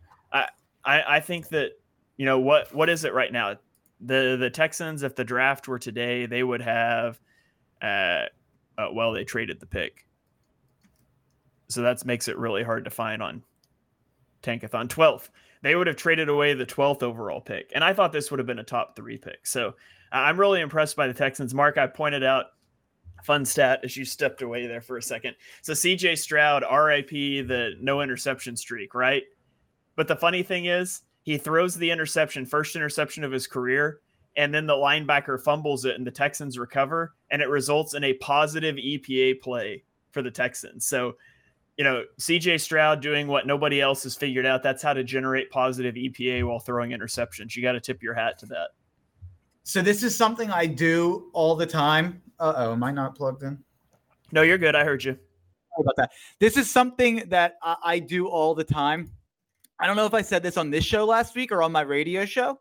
I I think that you know what what is it right now? The the Texans, if the draft were today, they would have. Uh, uh, well, they traded the pick, so that makes it really hard to find on Tankathon. 12th they would have traded away the 12th overall pick. And I thought this would have been a top three pick. So I'm really impressed by the Texans. Mark, I pointed out fun stat as you stepped away there for a second. So CJ Stroud, RIP, the no interception streak, right? But the funny thing is, he throws the interception, first interception of his career, and then the linebacker fumbles it and the Texans recover, and it results in a positive EPA play for the Texans. So you know, CJ Stroud doing what nobody else has figured out. That's how to generate positive EPA while throwing interceptions. You got to tip your hat to that. So this is something I do all the time. Uh oh, am I not plugged in? No, you're good. I heard you. Sorry about that. This is something that I, I do all the time. I don't know if I said this on this show last week or on my radio show.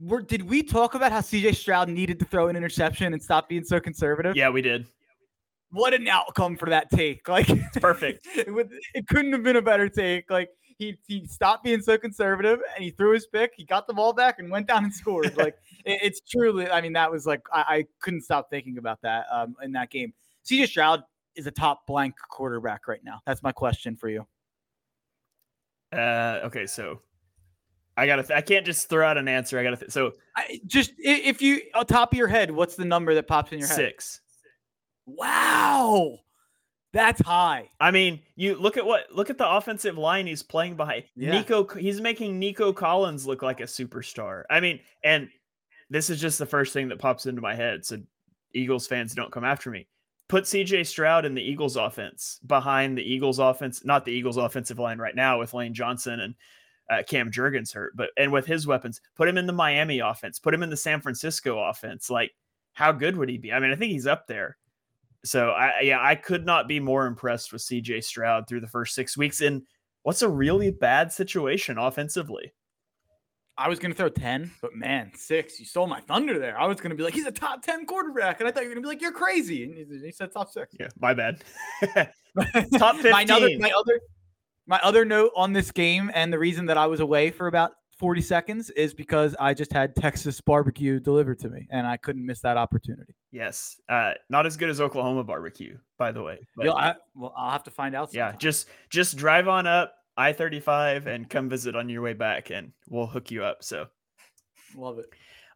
Were, did we talk about how CJ Stroud needed to throw an interception and stop being so conservative? Yeah, we did what an outcome for that take. Like it's perfect. it, would, it couldn't have been a better take. Like he he stopped being so conservative and he threw his pick. He got the ball back and went down and scored. like it, it's truly. I mean, that was like I, I couldn't stop thinking about that um, in that game. CJ Stroud is a top blank quarterback right now. That's my question for you. Uh, okay, so I gotta. Th- I can't just throw out an answer. I gotta. Th- so I, just if you on top of your head, what's the number that pops in your head? Six. Wow. That's high. I mean, you look at what look at the offensive line he's playing behind. Yeah. Nico he's making Nico Collins look like a superstar. I mean, and this is just the first thing that pops into my head. So Eagles fans don't come after me. Put CJ Stroud in the Eagles offense behind the Eagles offense, not the Eagles offensive line right now with Lane Johnson and uh, Cam Jurgens hurt, but and with his weapons, put him in the Miami offense, put him in the San Francisco offense. Like, how good would he be? I mean, I think he's up there. So I yeah, I could not be more impressed with CJ Stroud through the first six weeks in what's a really bad situation offensively. I was gonna throw 10, but man, six, you stole my thunder there. I was gonna be like, he's a top 10 quarterback, and I thought you were gonna be like, you're crazy. And he said top six. Yeah, my bad. top 15. my, other, my other my other note on this game and the reason that I was away for about 40 seconds is because I just had Texas barbecue delivered to me and I couldn't miss that opportunity. Yes. Uh, not as good as Oklahoma barbecue, by the way. But, I, well, I'll have to find out. Sometime. Yeah. Just, just drive on up I 35 and come visit on your way back and we'll hook you up. So love it.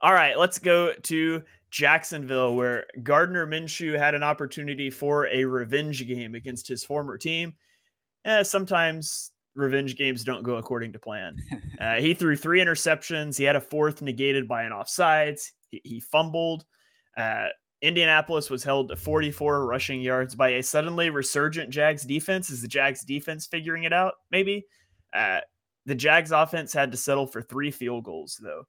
All right. Let's go to Jacksonville, where Gardner Minshew had an opportunity for a revenge game against his former team. Eh, sometimes revenge games don't go according to plan. Uh, he threw three interceptions. He had a fourth negated by an offsides. He, he fumbled. Uh, Indianapolis was held to 44 rushing yards by a suddenly resurgent Jags defense. Is the Jags defense figuring it out? Maybe. Uh, the Jags offense had to settle for three field goals, though.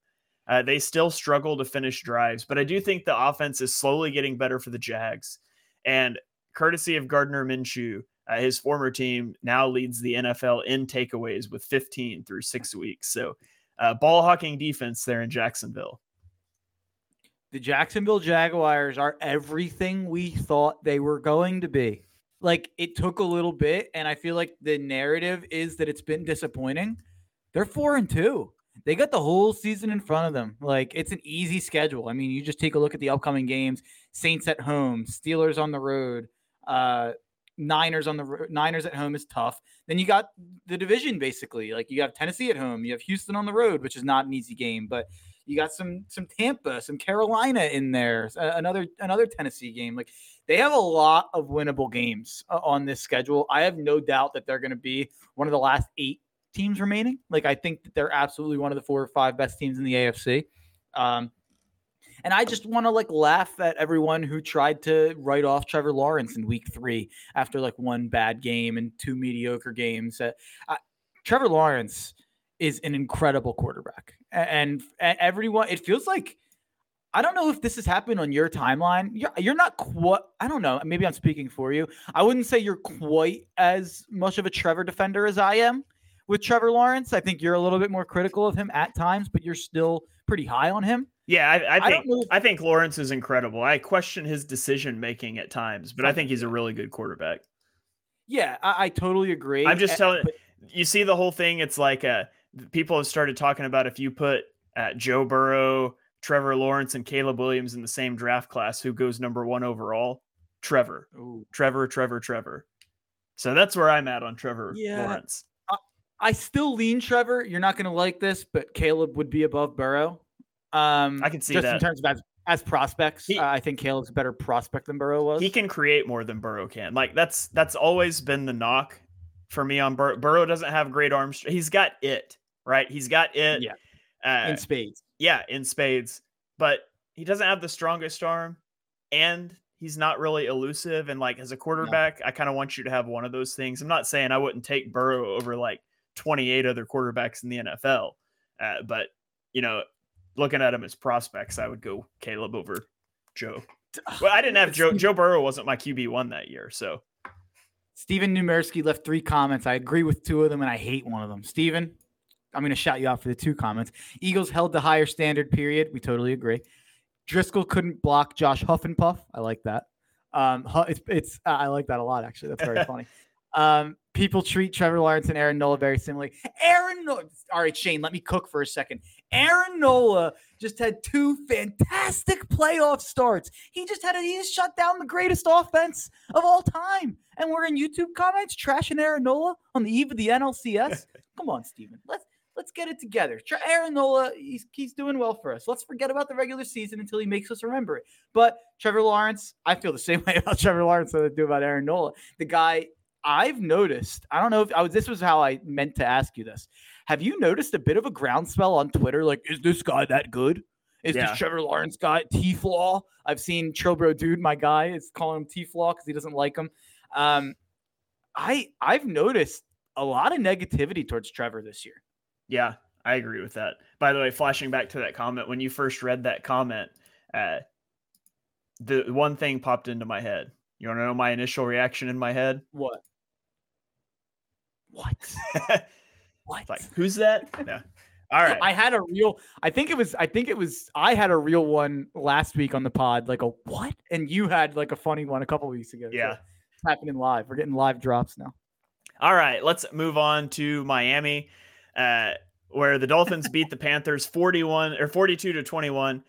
Uh, they still struggle to finish drives, but I do think the offense is slowly getting better for the Jags. And courtesy of Gardner Minshew, Uh, his former team now leads the NFL in takeaways with 15 through six weeks. So, uh, ball hawking defense there in Jacksonville. The Jacksonville Jaguars are everything we thought they were going to be. Like it took a little bit, and I feel like the narrative is that it's been disappointing. They're four and two. They got the whole season in front of them. Like it's an easy schedule. I mean, you just take a look at the upcoming games: Saints at home, Steelers on the road, uh, Niners on the Niners at home is tough. Then you got the division basically. Like you have Tennessee at home, you have Houston on the road, which is not an easy game, but you got some some Tampa, some Carolina in there, another another Tennessee game. Like they have a lot of winnable games uh, on this schedule. I have no doubt that they're going to be one of the last eight teams remaining. Like I think that they're absolutely one of the four or five best teams in the AFC. Um, and I just want to like laugh at everyone who tried to write off Trevor Lawrence in week three after like one bad game and two mediocre games. Uh, uh, Trevor Lawrence is an incredible quarterback. And, and everyone, it feels like, I don't know if this has happened on your timeline. You're, you're not quite, I don't know. Maybe I'm speaking for you. I wouldn't say you're quite as much of a Trevor defender as I am with Trevor Lawrence. I think you're a little bit more critical of him at times, but you're still pretty high on him. Yeah, I, I think I, I, think Lawrence is incredible. I question his decision making at times, but I think he's a really good quarterback. Yeah, I, I totally agree. I'm just telling but, you. See the whole thing. It's like uh, people have started talking about if you put uh, Joe Burrow, Trevor Lawrence, and Caleb Williams in the same draft class, who goes number one overall? Trevor. Ooh. Trevor. Trevor. Trevor. So that's where I'm at on Trevor yeah, Lawrence. I, I still lean Trevor. You're not going to like this, but Caleb would be above Burrow. Um, I can see just that. in terms of as, as prospects. He, uh, I think Caleb's a better prospect than Burrow was. He can create more than Burrow can. Like that's that's always been the knock for me on Burrow. Burrow doesn't have great arms. He's got it right. He's got it. Yeah. Uh, in spades. Yeah, in spades. But he doesn't have the strongest arm, and he's not really elusive. And like as a quarterback, no. I kind of want you to have one of those things. I'm not saying I wouldn't take Burrow over like 28 other quarterbacks in the NFL, uh, but you know looking at him as prospects, I would go Caleb over Joe. Well, I didn't have Joe. Joe Burrow wasn't my QB one that year, so. Stephen Numersky left three comments. I agree with two of them, and I hate one of them. Stephen, I'm going to shout you out for the two comments. Eagles held the higher standard. Period. We totally agree. Driscoll couldn't block Josh Huffenpuff. I like that. Um, it's, it's I like that a lot. Actually, that's very funny. Um, people treat Trevor Lawrence and Aaron Nola very similarly. Aaron Nola, all right, Shane, let me cook for a second. Aaron Nola just had two fantastic playoff starts. He just had a, he just shut down the greatest offense of all time. And we're in YouTube comments trashing Aaron Nola on the eve of the NLCS. Come on, Steven. Let's let's get it together. Aaron Nola, he's, he's doing well for us. Let's forget about the regular season until he makes us remember it. But Trevor Lawrence, I feel the same way about Trevor Lawrence as I do about Aaron Nola. The guy I've noticed, I don't know if I was, this was how I meant to ask you this. Have you noticed a bit of a groundswell on Twitter? Like, is this guy that good? Is yeah. this Trevor Lawrence guy T Flaw? I've seen Trobro Dude, my guy, is calling him T Flaw because he doesn't like him. Um, I I've noticed a lot of negativity towards Trevor this year. Yeah, I agree with that. By the way, flashing back to that comment, when you first read that comment, uh, the one thing popped into my head. You want to know my initial reaction in my head? What? What? what? Like, who's that? Yeah. All right. I had a real I think it was I think it was I had a real one last week on the pod, like a what? And you had like a funny one a couple weeks ago. Yeah. So happening live. We're getting live drops now. All right, let's move on to Miami, uh, where the Dolphins beat the Panthers 41 or 42 to 21.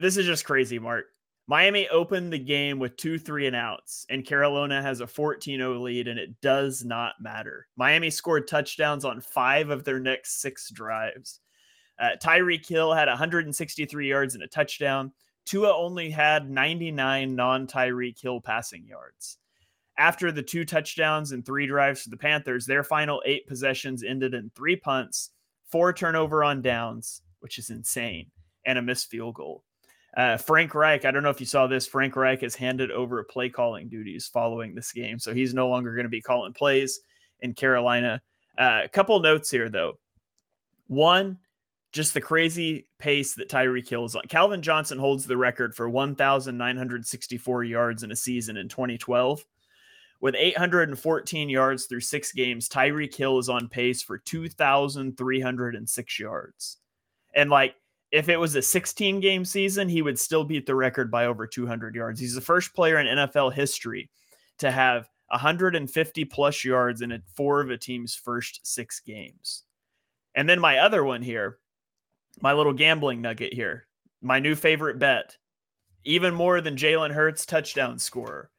This is just crazy, Mark. Miami opened the game with two three and outs, and Carolina has a 14 0 lead, and it does not matter. Miami scored touchdowns on five of their next six drives. Uh, Tyreek Hill had 163 yards and a touchdown. Tua only had 99 non Tyreek Hill passing yards. After the two touchdowns and three drives for the Panthers, their final eight possessions ended in three punts, four turnover on downs, which is insane, and a missed field goal. Uh, Frank Reich, I don't know if you saw this. Frank Reich has handed over play calling duties following this game, so he's no longer going to be calling plays in Carolina. Uh, a couple notes here, though. One, just the crazy pace that Tyreek Hill's on. Calvin Johnson holds the record for 1,964 yards in a season in 2012. With 814 yards through six games, Tyreek Hill is on pace for 2,306 yards. And like, if it was a 16 game season, he would still beat the record by over 200 yards. He's the first player in NFL history to have 150 plus yards in four of a team's first six games. And then my other one here, my little gambling nugget here, my new favorite bet, even more than Jalen Hurts touchdown scorer,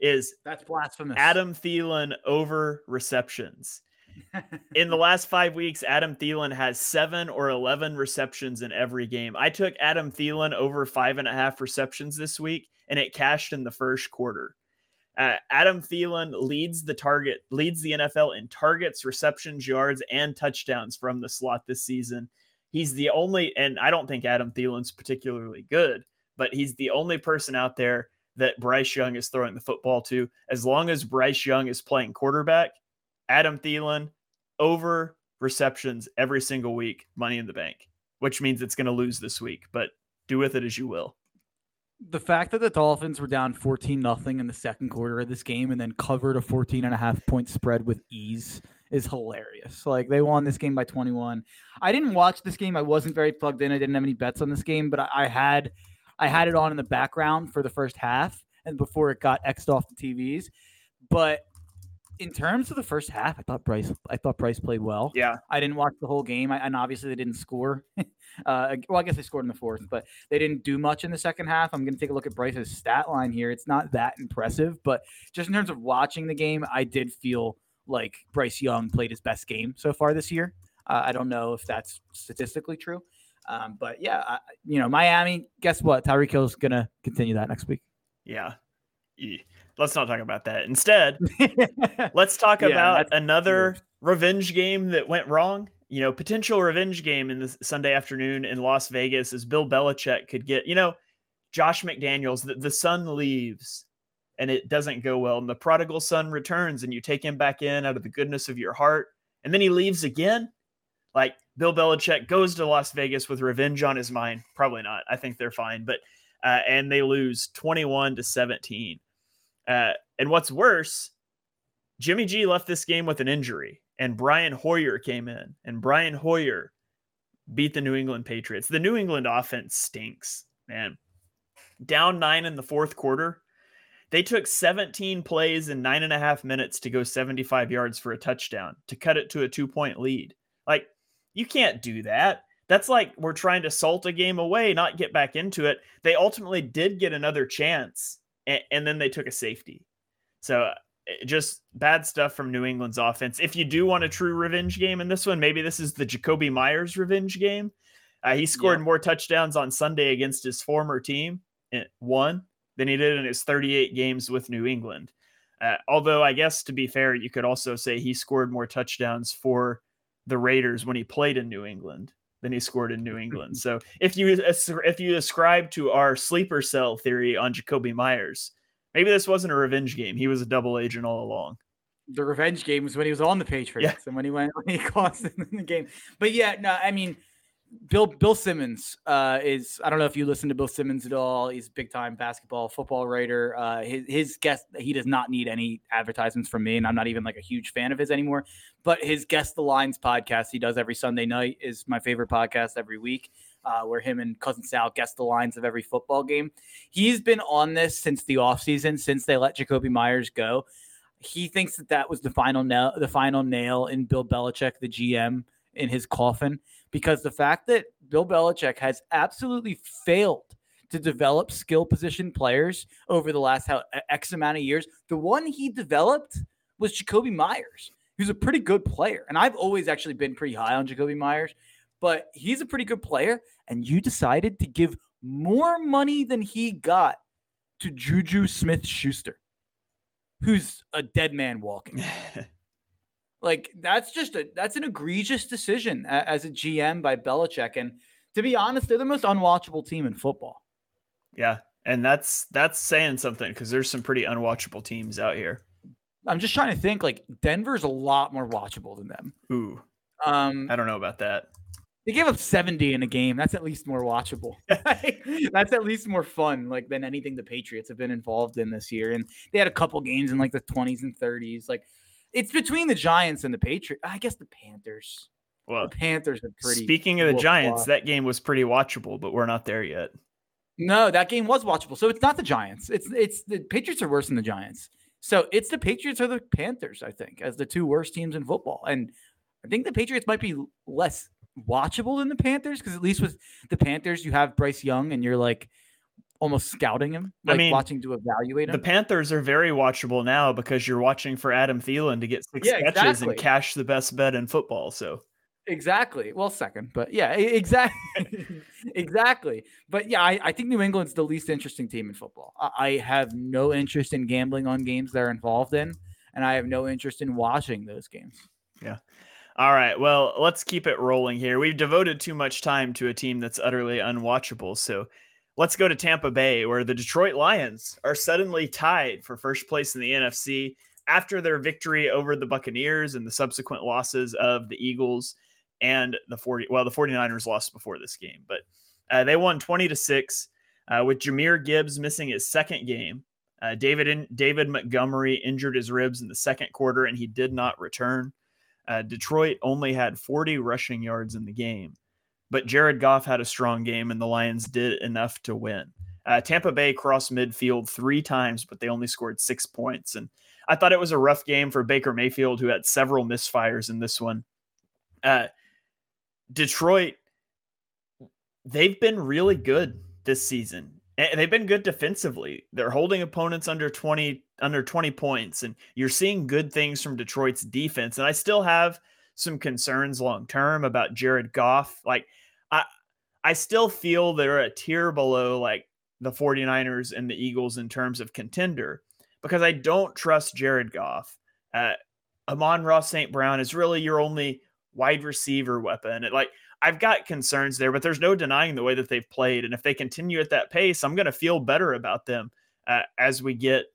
is that's blasphemous. Adam Thielen over receptions. in the last five weeks, Adam Thielen has seven or 11 receptions in every game. I took Adam Thielen over five and a half receptions this week, and it cashed in the first quarter. Uh, Adam Thielen leads the target, leads the NFL in targets, receptions, yards, and touchdowns from the slot this season. He's the only, and I don't think Adam Thielen's particularly good, but he's the only person out there that Bryce Young is throwing the football to. As long as Bryce Young is playing quarterback, Adam Thielen over receptions every single week, money in the bank, which means it's going to lose this week, but do with it as you will. The fact that the Dolphins were down 14 nothing in the second quarter of this game and then covered a 14 and a half point spread with ease is hilarious. Like they won this game by 21. I didn't watch this game. I wasn't very plugged in. I didn't have any bets on this game, but I, I had I had it on in the background for the first half and before it got xed off the TVs. But in terms of the first half, I thought Bryce. I thought Bryce played well. Yeah, I didn't watch the whole game, I, and obviously they didn't score. uh, well, I guess they scored in the fourth, but they didn't do much in the second half. I'm going to take a look at Bryce's stat line here. It's not that impressive, but just in terms of watching the game, I did feel like Bryce Young played his best game so far this year. Uh, I don't know if that's statistically true, um, but yeah, I, you know, Miami. Guess what? Tyreek Hill's going to continue that next week. Yeah let's not talk about that. Instead, let's talk yeah, about another revenge game that went wrong. You know, potential revenge game in the Sunday afternoon in Las Vegas is Bill Belichick could get, you know, Josh McDaniels, the, the son leaves and it doesn't go well. And the prodigal son returns and you take him back in out of the goodness of your heart. And then he leaves again. Like Bill Belichick goes to Las Vegas with revenge on his mind. Probably not. I think they're fine. But, uh, and they lose 21 to 17. Uh, and what's worse, Jimmy G left this game with an injury, and Brian Hoyer came in, and Brian Hoyer beat the New England Patriots. The New England offense stinks, man. Down nine in the fourth quarter. They took 17 plays in nine and a half minutes to go 75 yards for a touchdown to cut it to a two point lead. Like, you can't do that. That's like we're trying to salt a game away, not get back into it. They ultimately did get another chance and, and then they took a safety. So uh, just bad stuff from New England's offense. If you do want a true revenge game in this one, maybe this is the Jakobi Meyers revenge game. Uh, he scored yeah. more touchdowns on Sunday against his former team, eh, one, than he did in his 38 games with New England. Uh, although, I guess to be fair, you could also say he scored more touchdowns for the Raiders when he played in New England than he scored in New England. So if you if you ascribe to our sleeper cell theory on Jakobi Meyers, maybe this wasn't a revenge game. He was a double agent all along. The revenge game was when he was on the Patriots yeah. and when he went when he cost in the game. But yeah, no, I mean Bill Bill Simmons uh, is I don't know if you listen to Bill Simmons at all. He's a big time basketball football writer. Uh, his his guest he does not need any advertisements from me, and I'm not even like a huge fan of his anymore. But his guest the lines podcast he does every Sunday night is my favorite podcast every week. Uh, where him and cousin Sal guest the lines of every football game. He's been on this since the offseason, since they let Jakobi Meyers go. He thinks that that was the final nail, the final nail in Bill Belichick, the GM, in his coffin because the fact that Bill Belichick has absolutely failed to develop skill position players over the last how, X amount of years, the one he developed was Jakobi Meyers, who's a pretty good player. And I've always actually been pretty high on Jakobi Meyers, but he's a pretty good player. And you decided to give more money than he got to Juju Smith Schuster, who's a dead man walking. Like that's just a that's an egregious decision as a GM by Belichick. And to be honest, they're the most unwatchable team in football. Yeah, and that's that's saying something because there's some pretty unwatchable teams out here. I'm just trying to think. Like Denver's a lot more watchable than them. Ooh, um, I don't know about that. They gave up 70 in a game. That's at least more watchable. That's at least more fun, like than anything the Patriots have been involved in this year. And they had a couple games in like the 20s and 30s. Like it's between the Giants and the Patriots. I guess the Panthers. Well, the Panthers are pretty. Speaking of the Giants, that game was pretty watchable, but we're not there yet. No, that game was watchable. So it's not the Giants. It's it's the Patriots are worse than the Giants. So it's the Patriots or the Panthers, I think, as the two worst teams in football. And I think the Patriots might be less watchable than the Panthers because at least with the Panthers, you have Bryce Young and you're like almost scouting him, I like mean, watching to evaluate The. Panthers are very watchable now because you're watching for Adam Thielen to get six Yeah, catches exactly. and cash the best bet in football. So Exactly. Well, second, but yeah, exactly, exactly. But yeah, I, I think New England's the least interesting team in football. I, I have no interest in gambling on games they're involved in, and I have no interest in watching those games. Yeah. All right. Well, let's keep it rolling here. We've devoted too much time to a team that's utterly unwatchable. So let's go to Tampa Bay, where the Detroit Lions are suddenly tied for first place in the NFC after their victory over the Buccaneers and the subsequent losses of the Eagles and the 40. Well, the 49ers lost before this game, but uh, they won 20 to 6 uh, with Jahmyr Gibbs missing his second game. Uh, David in, David Montgomery injured his ribs in the second quarter and he did not return. Uh, Detroit only had 40 rushing yards in the game, but Jared Goff had a strong game and the Lions did enough to win. Uh, Tampa Bay crossed midfield three times, but they only scored six points. And I thought it was a rough game for Baker Mayfield, who had several misfires in this one. Uh, Detroit, they've been really good this season. They've been good defensively. They're holding opponents under 20 under 20 points and you're seeing good things from Detroit's defense. And I still have some concerns long term about Jared Goff. Like I I still feel they're a tier below like the 49ers and the Eagles in terms of contender because I don't trust Jared Goff. Uh Amon-Ra St. Brown is really your only wide receiver weapon. It like I've got concerns there, but there's no denying the way that they've played. And if they continue at that pace, I'm going to feel better about them uh, as we get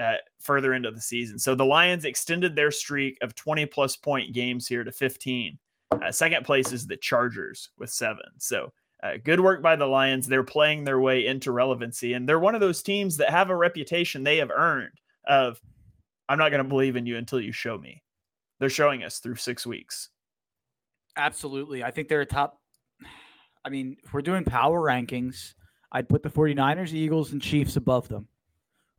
uh, further into the season. So the Lions extended their streak of 20 plus point games here to 15. Uh, second place is the Chargers with seven. So uh, good work by the Lions. They're playing their way into relevancy, and they're one of those teams that have a reputation they have earned of, I'm not going to believe in you until you show me. They're showing us through six weeks. Absolutely. I think they're a top. I mean, if we're doing power rankings, I'd put the 49ers, Eagles, and Chiefs above them.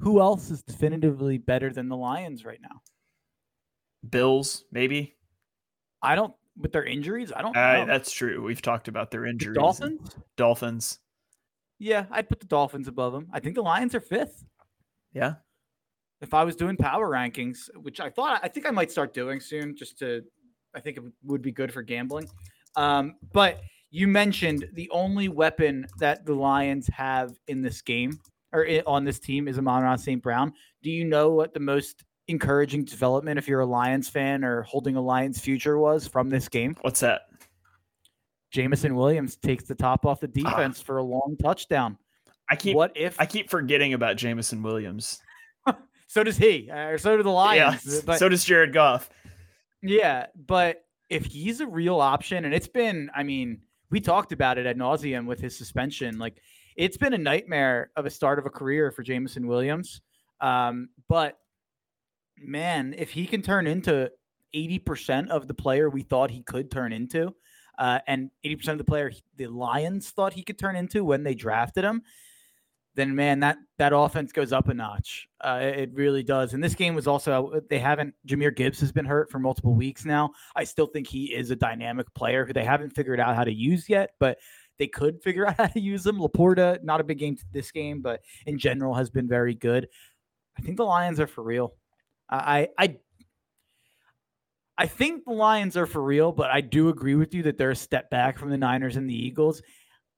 Who else is definitively better than the Lions right now? Bills, maybe. I don't, with their injuries, I don't Uh, know. that's true. We've talked about their injuries. and Dolphins? Dolphins. Yeah, I'd put the Dolphins above them. I think the Lions are fifth. Yeah. If I was doing power rankings, which I thought, I think I might start doing soon, just to, I think it would be good for gambling. Um, but you mentioned the only weapon that the Lions have in this game or on this team is Amon-Ra St. Brown. Do you know what the most encouraging development, if you're a Lions fan or holding a Lions future, was from this game? What's that? Jameson Williams takes the top off the ah. defense for a long touchdown. I keep what if? I keep forgetting about Jameson Williams. so does he, or so do the Yeah. Lions. But so does Jared Goff. Yeah, but if he's a real option, and it's been, I mean, we talked about it at nauseum with his suspension. Like, it's been a nightmare of a start of a career for Jameson Williams. Um, but man, if he can turn into 80% of the player we thought he could turn into, uh, and 80% of the player the Lions thought he could turn into when they drafted him, then man, that that offense goes up a notch. Uh, it really does. And this game was also they haven't. Jahmyr Gibbs has been hurt for multiple weeks now. I still think he is a dynamic player who they haven't figured out how to use yet, but they could figure out how to use him. Laporta, not a big game to this game, but in general has been very good. I think the Lions are for real. I I I think the Lions are for real, but I do agree with you that they're a step back from the Niners and the Eagles.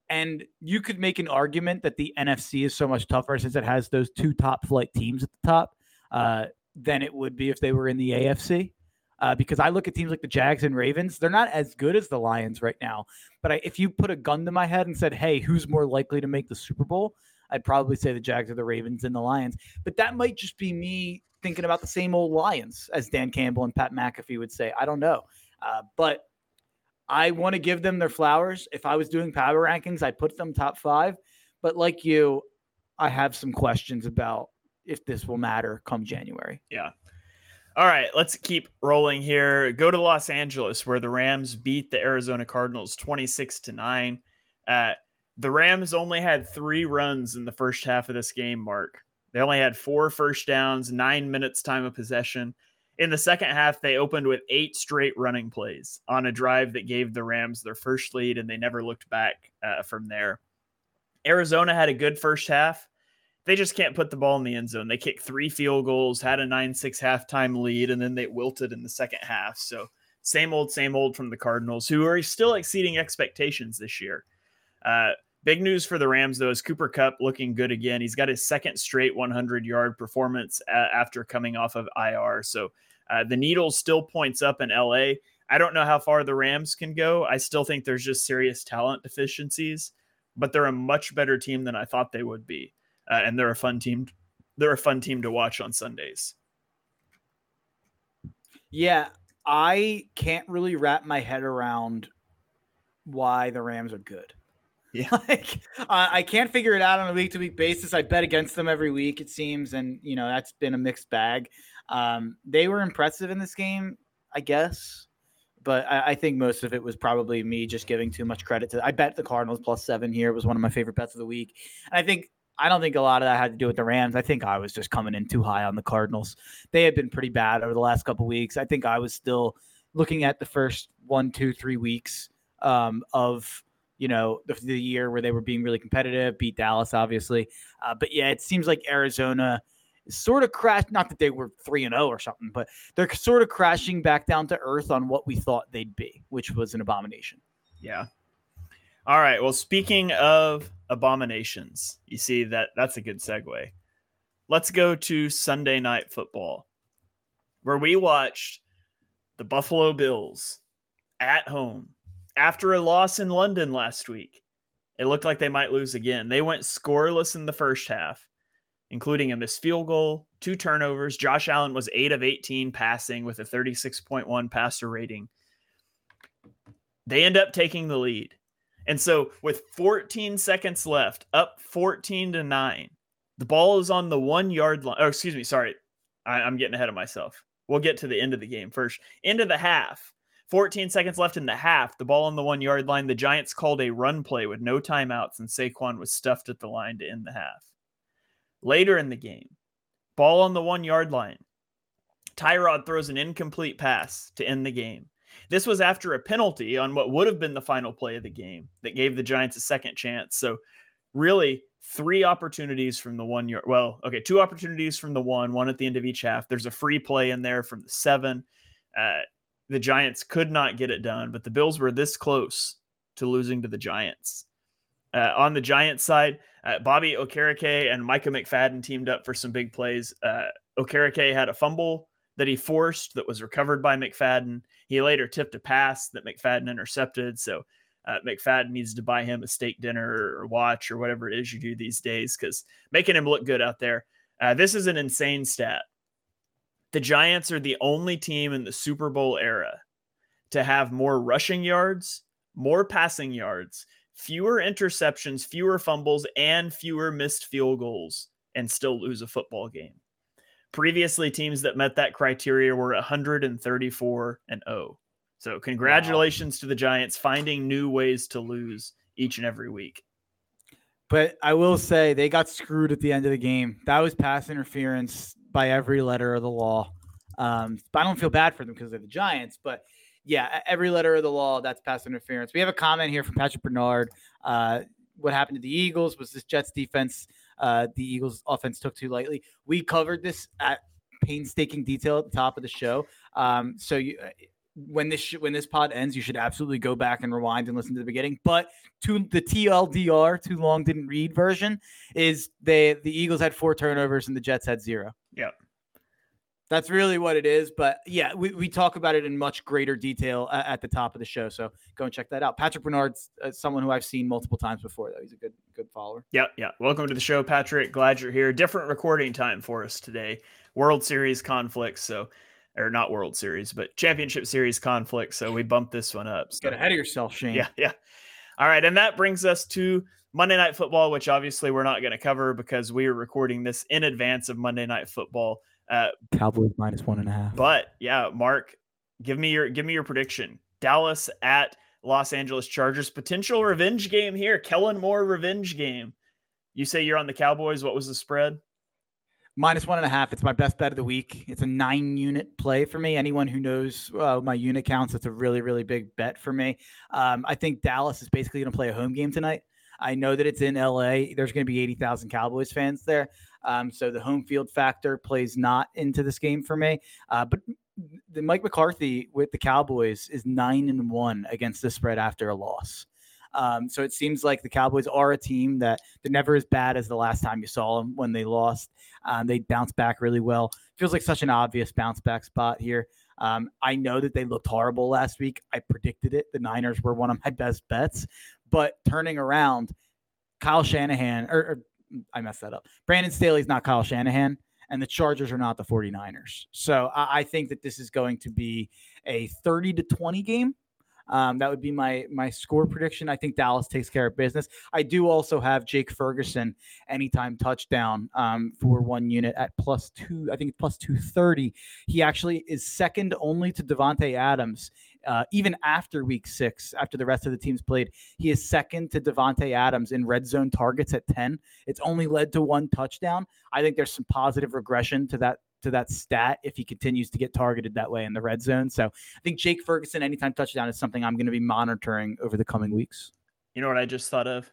And you could make an argument that the NFC is so much tougher since it has those two top flight teams at the top uh, than it would be if they were in the AFC. Uh, because I look at teams like the Jags and Ravens, they're not as good as the Lions right now. But I, if you put a gun to my head and said, hey, who's more likely to make the Super Bowl? I'd probably say the Jags or the Ravens and the Lions. But that might just be me thinking about the same old Lions, as Dan Campbell and Pat McAfee would say. I don't know. Uh, but I want to give them their flowers. If I was doing power rankings, I'd put them top five. But like you, I have some questions about if this will matter come January. Yeah. All right, let's keep rolling here. Go to Los Angeles, where the Rams beat the Arizona Cardinals 26 to 9. Uh, the Rams only had three runs in the first half of this game, Mark. They only had four first downs, nine minutes time of possession. In the second half, they opened with eight straight running plays on a drive that gave the Rams their first lead, and they never looked back uh, from there. Arizona had a good first half. They just can't put the ball in the end zone. They kicked three field goals, had a 9 6 halftime lead, and then they wilted in the second half. So, same old, same old from the Cardinals, who are still exceeding expectations this year. Uh, big news for the Rams, though, is Cooper Kupp looking good again. He's got his second straight 100 yard performance uh, after coming off of IR. So, uh, the needle still points up in LA. I don't know how far the Rams can go. I still think there's just serious talent deficiencies, but they're a much better team than I thought they would be uh, and they're a fun team. They're a fun team to watch on Sundays. Yeah, I can't really wrap my head around why the Rams are good. Yeah, like uh, I can't figure it out on a week to week basis. I bet against them every week, it seems, and you know that's been a mixed bag. Um, they were impressive in this game, I guess, but I, I, think most of it was probably me just giving too much credit to. I bet the Cardinals plus seven here was one of my favorite bets of the week, and I think I don't think a lot of that had to do with the Rams. I think I was just coming in too high on the Cardinals. They had been pretty bad over the last couple weeks. I think I was still looking at the first one, two, three weeks um, of you know the, the, year where they were being really competitive, beat Dallas, obviously. Uh, but yeah, it seems like Arizona sort of crashed. Not that they were three and zero oh or something, but they're sort of crashing back down to earth on what we thought they'd be, which was an abomination. Yeah, all right. Well, speaking of abominations, you see that that's a good segue. Let's go to Sunday night football, where we watched the Buffalo Bills at home after a loss in London last week. It looked like they might lose again. They went scoreless in the first half, including a missed field goal, two turnovers. Josh Allen was 8 of 18 passing with a 36.1 passer rating. They end up taking the lead. And so with 14 seconds left, up 14 to 9, the ball is on the one yard line. Oh, excuse me. Sorry. I, I'm getting ahead of myself. We'll get to the end of the game first. End of the half. 14 seconds left in the half. The ball on the one yard line. The Giants called a run play with no timeouts, and Saquon was stuffed at the line to end the half. Later in the game, ball on the one yard line. Tyrod throws an incomplete pass to end the game. This was after a penalty on what would have been the final play of the game that gave the Giants a second chance. So, really, three opportunities from the one yard. Well, okay, two opportunities from the one, one at the end of each half. There's a free play in there from the seven. Uh, the Giants could not get it done, but the Bills were this close to losing to the Giants. Uh, on the Giants side, uh, Bobby Okereke and Micah McFadden teamed up for some big plays. Uh, Okereke had a fumble that he forced that was recovered by McFadden. He later tipped a pass that McFadden intercepted. So uh, McFadden needs to buy him a steak dinner or watch or whatever it is you do these days because making him look good out there. Uh, this is an insane stat. The Giants are the only team in the Super Bowl era to have more rushing yards, more passing yards, fewer interceptions, fewer fumbles, and fewer missed field goals and still lose a football game. Previously, teams that met that criteria were 134 and 0. So, congratulations wow. to the Giants finding new ways to lose each and every week. But I will say they got screwed at the end of the game. That was pass interference by every letter of the law. Um, I don't feel bad for them because they're the Giants. But yeah, every letter of the law, that's pass interference. We have a comment here from Patrick Bernard. Uh, what happened to the Eagles was this Jets defense uh, the Eagles offense took too lightly. We covered this at painstaking detail at the top of the show. Um, so you, uh, when this sh- when this pod ends, you should absolutely go back and rewind and listen to the beginning. But to the TLDR, too long didn't read version, is they the Eagles had four turnovers and the Jets had zero. Yeah. That's really what it is. But yeah, we, we talk about it in much greater detail at, at the top of the show. So go and check that out. Patrick Bernard's uh, someone who I've seen multiple times before, though. He's a good good follower. Yeah, yeah. Welcome to the show, Patrick. Glad you're here. Different recording time for us today. World Series conflicts. So or not World Series, but Championship Series conflict. So we bumped this one up. So. Get ahead of yourself, Shane. Yeah, yeah. All right, and that brings us to Monday Night Football, which obviously we're not going to cover because we are recording this in advance of Monday Night Football. Uh, Cowboys minus one and a half. But yeah, Mark, give me your give me your prediction. Dallas at Los Angeles Chargers potential revenge game here. Kellen Moore revenge game. You say you're on the Cowboys. What was the spread? minus one and a half. It's my best bet of the week. It's a nine unit play for me. Anyone who knows uh, my unit counts, it's a really, really big bet for me. Um, I think Dallas is basically going to play a home game tonight. I know that it's in LA. There's going to be 80,000 Cowboys fans there. Um, so the home field factor plays not into this game for me. Uh, but the Mike McCarthy with the Cowboys is nine and one against the spread after a loss. Um, so it seems like the Cowboys are a team that they're never as bad as the last time you saw them when they lost. Um, they bounce back really well. Feels like such an obvious bounce back spot here. Um, I know that they looked horrible last week. I predicted it. The Niners were one of my best bets, but turning around, Kyle Shanahan, or, or I messed that up. Brandon Staley's not Kyle Shanahan, and the Chargers are not the 49ers. So I, I think that this is going to be a 30 to 20 game. Um, that would be my my score prediction. I think Dallas takes care of business. I do also have Jake Ferguson anytime touchdown um, for one unit at plus two. I think plus two thirty. He actually is second only to Davante Adams. Uh, even after week six, after the rest of the teams played, he is second to Davante Adams in red zone targets at 10. It's only led to one touchdown. I think there's some positive regression to that to that stat if he continues to get targeted that way in the red zone. So I think Jake Ferguson, anytime touchdown, is something I'm going to be monitoring over the coming weeks. You know what I just thought of?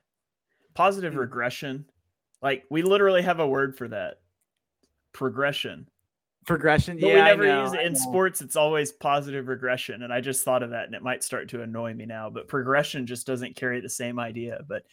Positive mm-hmm. regression. Like we literally have a word for that. Progression. Progression. But yeah, we never use it in sports. It's always positive regression, and I just thought of that, and it might start to annoy me now. But progression just doesn't carry the same idea. But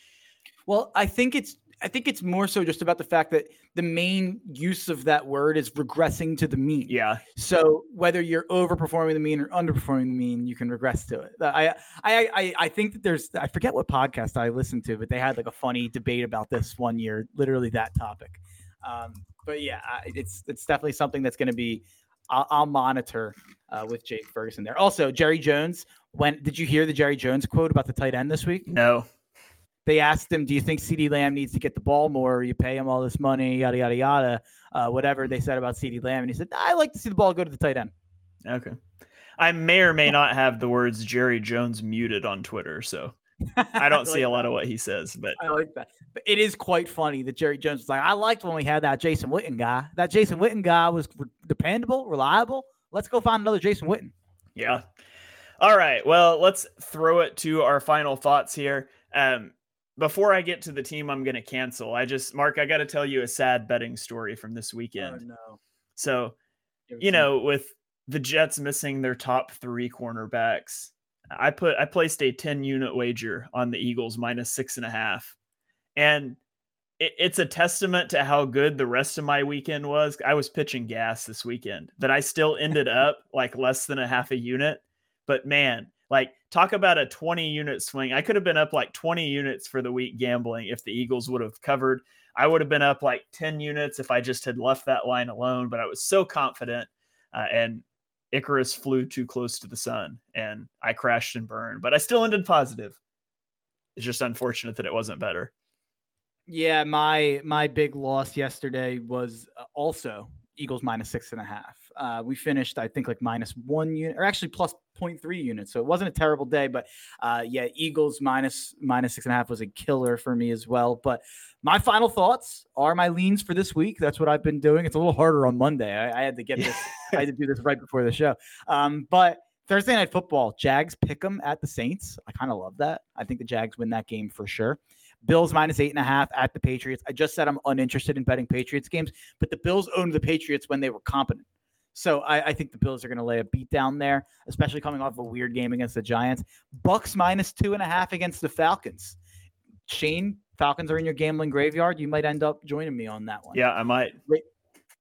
well, I think it's I think it's more so just about the fact that the main use of that word is regressing to the mean. Yeah. So whether you're overperforming the mean or underperforming the mean, you can regress to it. I I I I think that there's I forget what podcast I listened to, but they had like a funny debate about this one year, literally that topic. Um, but yeah, it's it's definitely something that's going to be I'll, I'll monitor uh, with Jake Ferguson there. Also, Jerry Jones. When did you hear the Jerry Jones quote about the tight end this week? No they asked him, "Do you think CeeDee Lamb needs to get the ball more? You pay him all this money, yada yada yada." Uh, whatever they said about CeeDee Lamb, and he said, "I like to see the ball go to the tight end." Okay, I may or may not have the words Jerry Jones muted on Twitter, so I don't I see a lot of what he says. But I like that. But it is quite funny that Jerry Jones was like, "I liked when we had that Jason Witten guy. That Jason Witten guy was re- dependable, reliable. Let's go find another Jason Witten." Yeah. All right. Well, let's throw it to our final thoughts here. Um, before I get to the team I'm going to cancel, I just, Mark, I got to tell you a sad betting story from this oh, weekend. Oh, no. So, you know, with the Jets missing their top three cornerbacks, I put, I placed a 10 unit wager on the Eagles minus six and a half. And it, it's a testament to how good the rest of my weekend was. I was pitching gas this weekend that I still ended up like less than a half a unit. But man, like talk about a 20 unit swing. I could have been up like 20 units for the week gambling if the Eagles would have covered. I would have been up like 10 units if I just had left that line alone, but I was so confident uh, and Icarus flew too close to the sun and I crashed and burned, but I still ended positive. It's just unfortunate that it wasn't better. Yeah, my my big loss yesterday was uh, also Eagles minus six and a half. Uh, we finished, I think, like minus one unit, or actually plus 0.3 units. So it wasn't a terrible day, but uh, yeah, Eagles minus minus six and a half was a killer for me as well. But my final thoughts are my leans for this week. That's what I've been doing. It's a little harder on Monday. I, I had to get this. I had to do this right before the show. Um, but Thursday night football, Jags pick them at the Saints. I kind of love that. I think the Jags win that game for sure. Bills minus eight and a half at the Patriots. I just said I'm uninterested in betting Patriots games, but the Bills owned the Patriots when they were competent. So I, I think the Bills are going to lay a beat down there, especially coming off a weird game against the Giants. Bucks minus two and a half against the Falcons. Shane, Falcons are in your gambling graveyard. You might end up joining me on that one. Yeah, I might. Ra-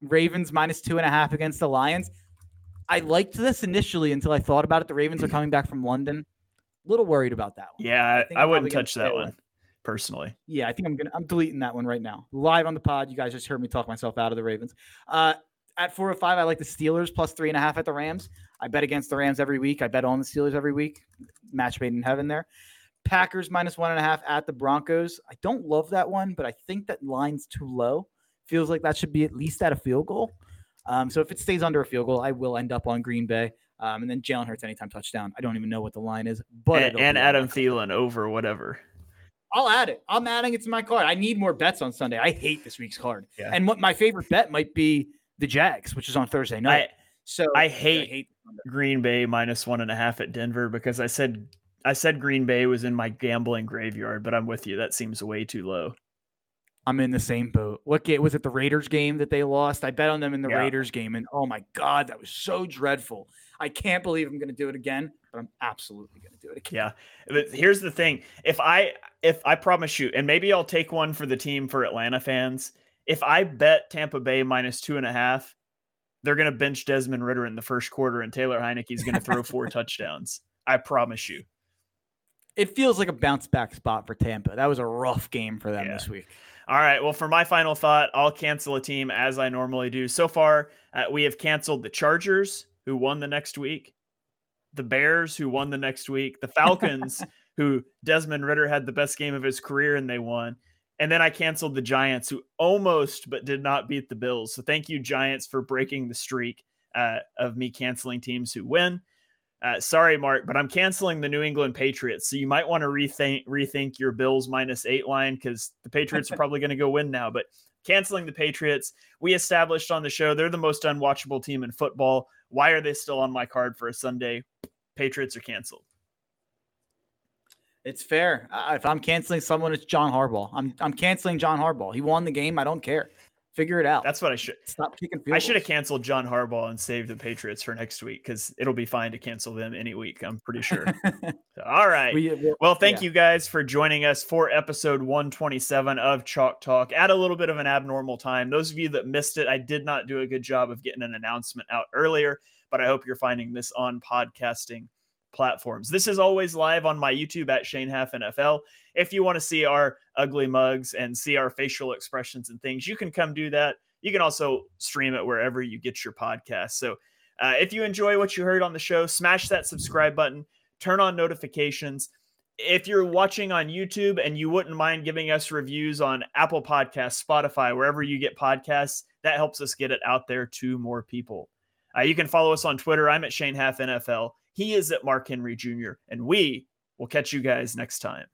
Ravens minus two and a half against the Lions. I liked this initially until I thought about it. The Ravens are coming back from London. A little worried about that one. Yeah, I, I wouldn't touch that one personally. Yeah, I think I'm gonna I'm deleting that one right now. Live on the pod. You guys just heard me talk myself out of the Ravens. Uh at four or five, I like the Steelers plus three and a half at the Rams. I bet against the Rams every week. I bet on the Steelers every week. Match made in heaven there. Packers minus one and a half at the Broncos. I don't love that one, but I think that line's too low. Feels like that should be at least at a field goal. Um, so if it stays under a field goal, I will end up on Green Bay. Um, and then Jalen Hurts anytime touchdown. I don't even know what the line is, but and, and Adam Thielen over whatever. I'll add it. I'm adding it to my card. I need more bets on Sunday. I hate this week's card. Yeah. And what my favorite bet might be the Jags, which is on Thursday night. I, so I hate, I hate Green Bay minus one and a half at Denver because I said I said Green Bay was in my gambling graveyard, but I'm with you. That seems way too low. I'm in the same boat. What game was it? The Raiders game that they lost. I bet on them in the yeah. Raiders game, and oh my god, that was so dreadful. I can't believe I'm going to do it again, but I'm absolutely going to do it again. Yeah, but here's the thing: if I if I promise you, and maybe I'll take one for the team for Atlanta fans. If I bet Tampa Bay minus two and a half, they're going to bench Desmond Ridder in the first quarter, and Taylor Heinicke is going to throw four touchdowns. I promise you. It feels like a bounce back spot for Tampa. That was a rough game for them yeah. this week. All right. Well, for my final thought, I'll cancel a team as I normally do. So far, uh, we have canceled the Chargers, who won the next week, the Bears, who won the next week, the Falcons, who Desmond Ridder had the best game of his career and they won. And then I canceled the Giants, who almost but did not beat the Bills. So thank you, Giants, for breaking the streak uh, of me canceling teams who win. Uh, sorry, Mark, but I'm canceling the New England Patriots. So you might want to rethink rethink your Bills minus eight line because the Patriots are probably going to go win now. But canceling the Patriots, we established on the show they're the most unwatchable team in football. Why are they still on my card for a Sunday? Patriots are canceled. It's fair. If I'm canceling someone, it's John Harbaugh. I'm I'm canceling John Harbaugh. He won the game. I don't care. Figure it out. That's what I should stop kicking. I should have canceled John Harbaugh and saved the Patriots for next week because it'll be fine to cancel them any week. I'm pretty sure. so, all right. We, well, thank yeah. you guys for joining us for episode 127 of Chalk Talk at a little bit of an abnormal time. Those of you that missed it, I did not do a good job of getting an announcement out earlier, but I hope you're finding this on podcasting platforms. This is always live on my YouTube at Shane Half NFL. If you want to see our ugly mugs and see our facial expressions and things, you can come do that. You can also stream it wherever you get your podcast. So uh, if you enjoy what you heard on the show, smash that subscribe button, turn on notifications. If you're watching on YouTube and you wouldn't mind giving us reviews on Apple Podcasts, Spotify, wherever you get podcasts, that helps us get it out there to more people. Uh, you can follow us on Twitter. I'm at Shane Half NFL. He is at Mark Henry Jr. And we will catch you guys next time.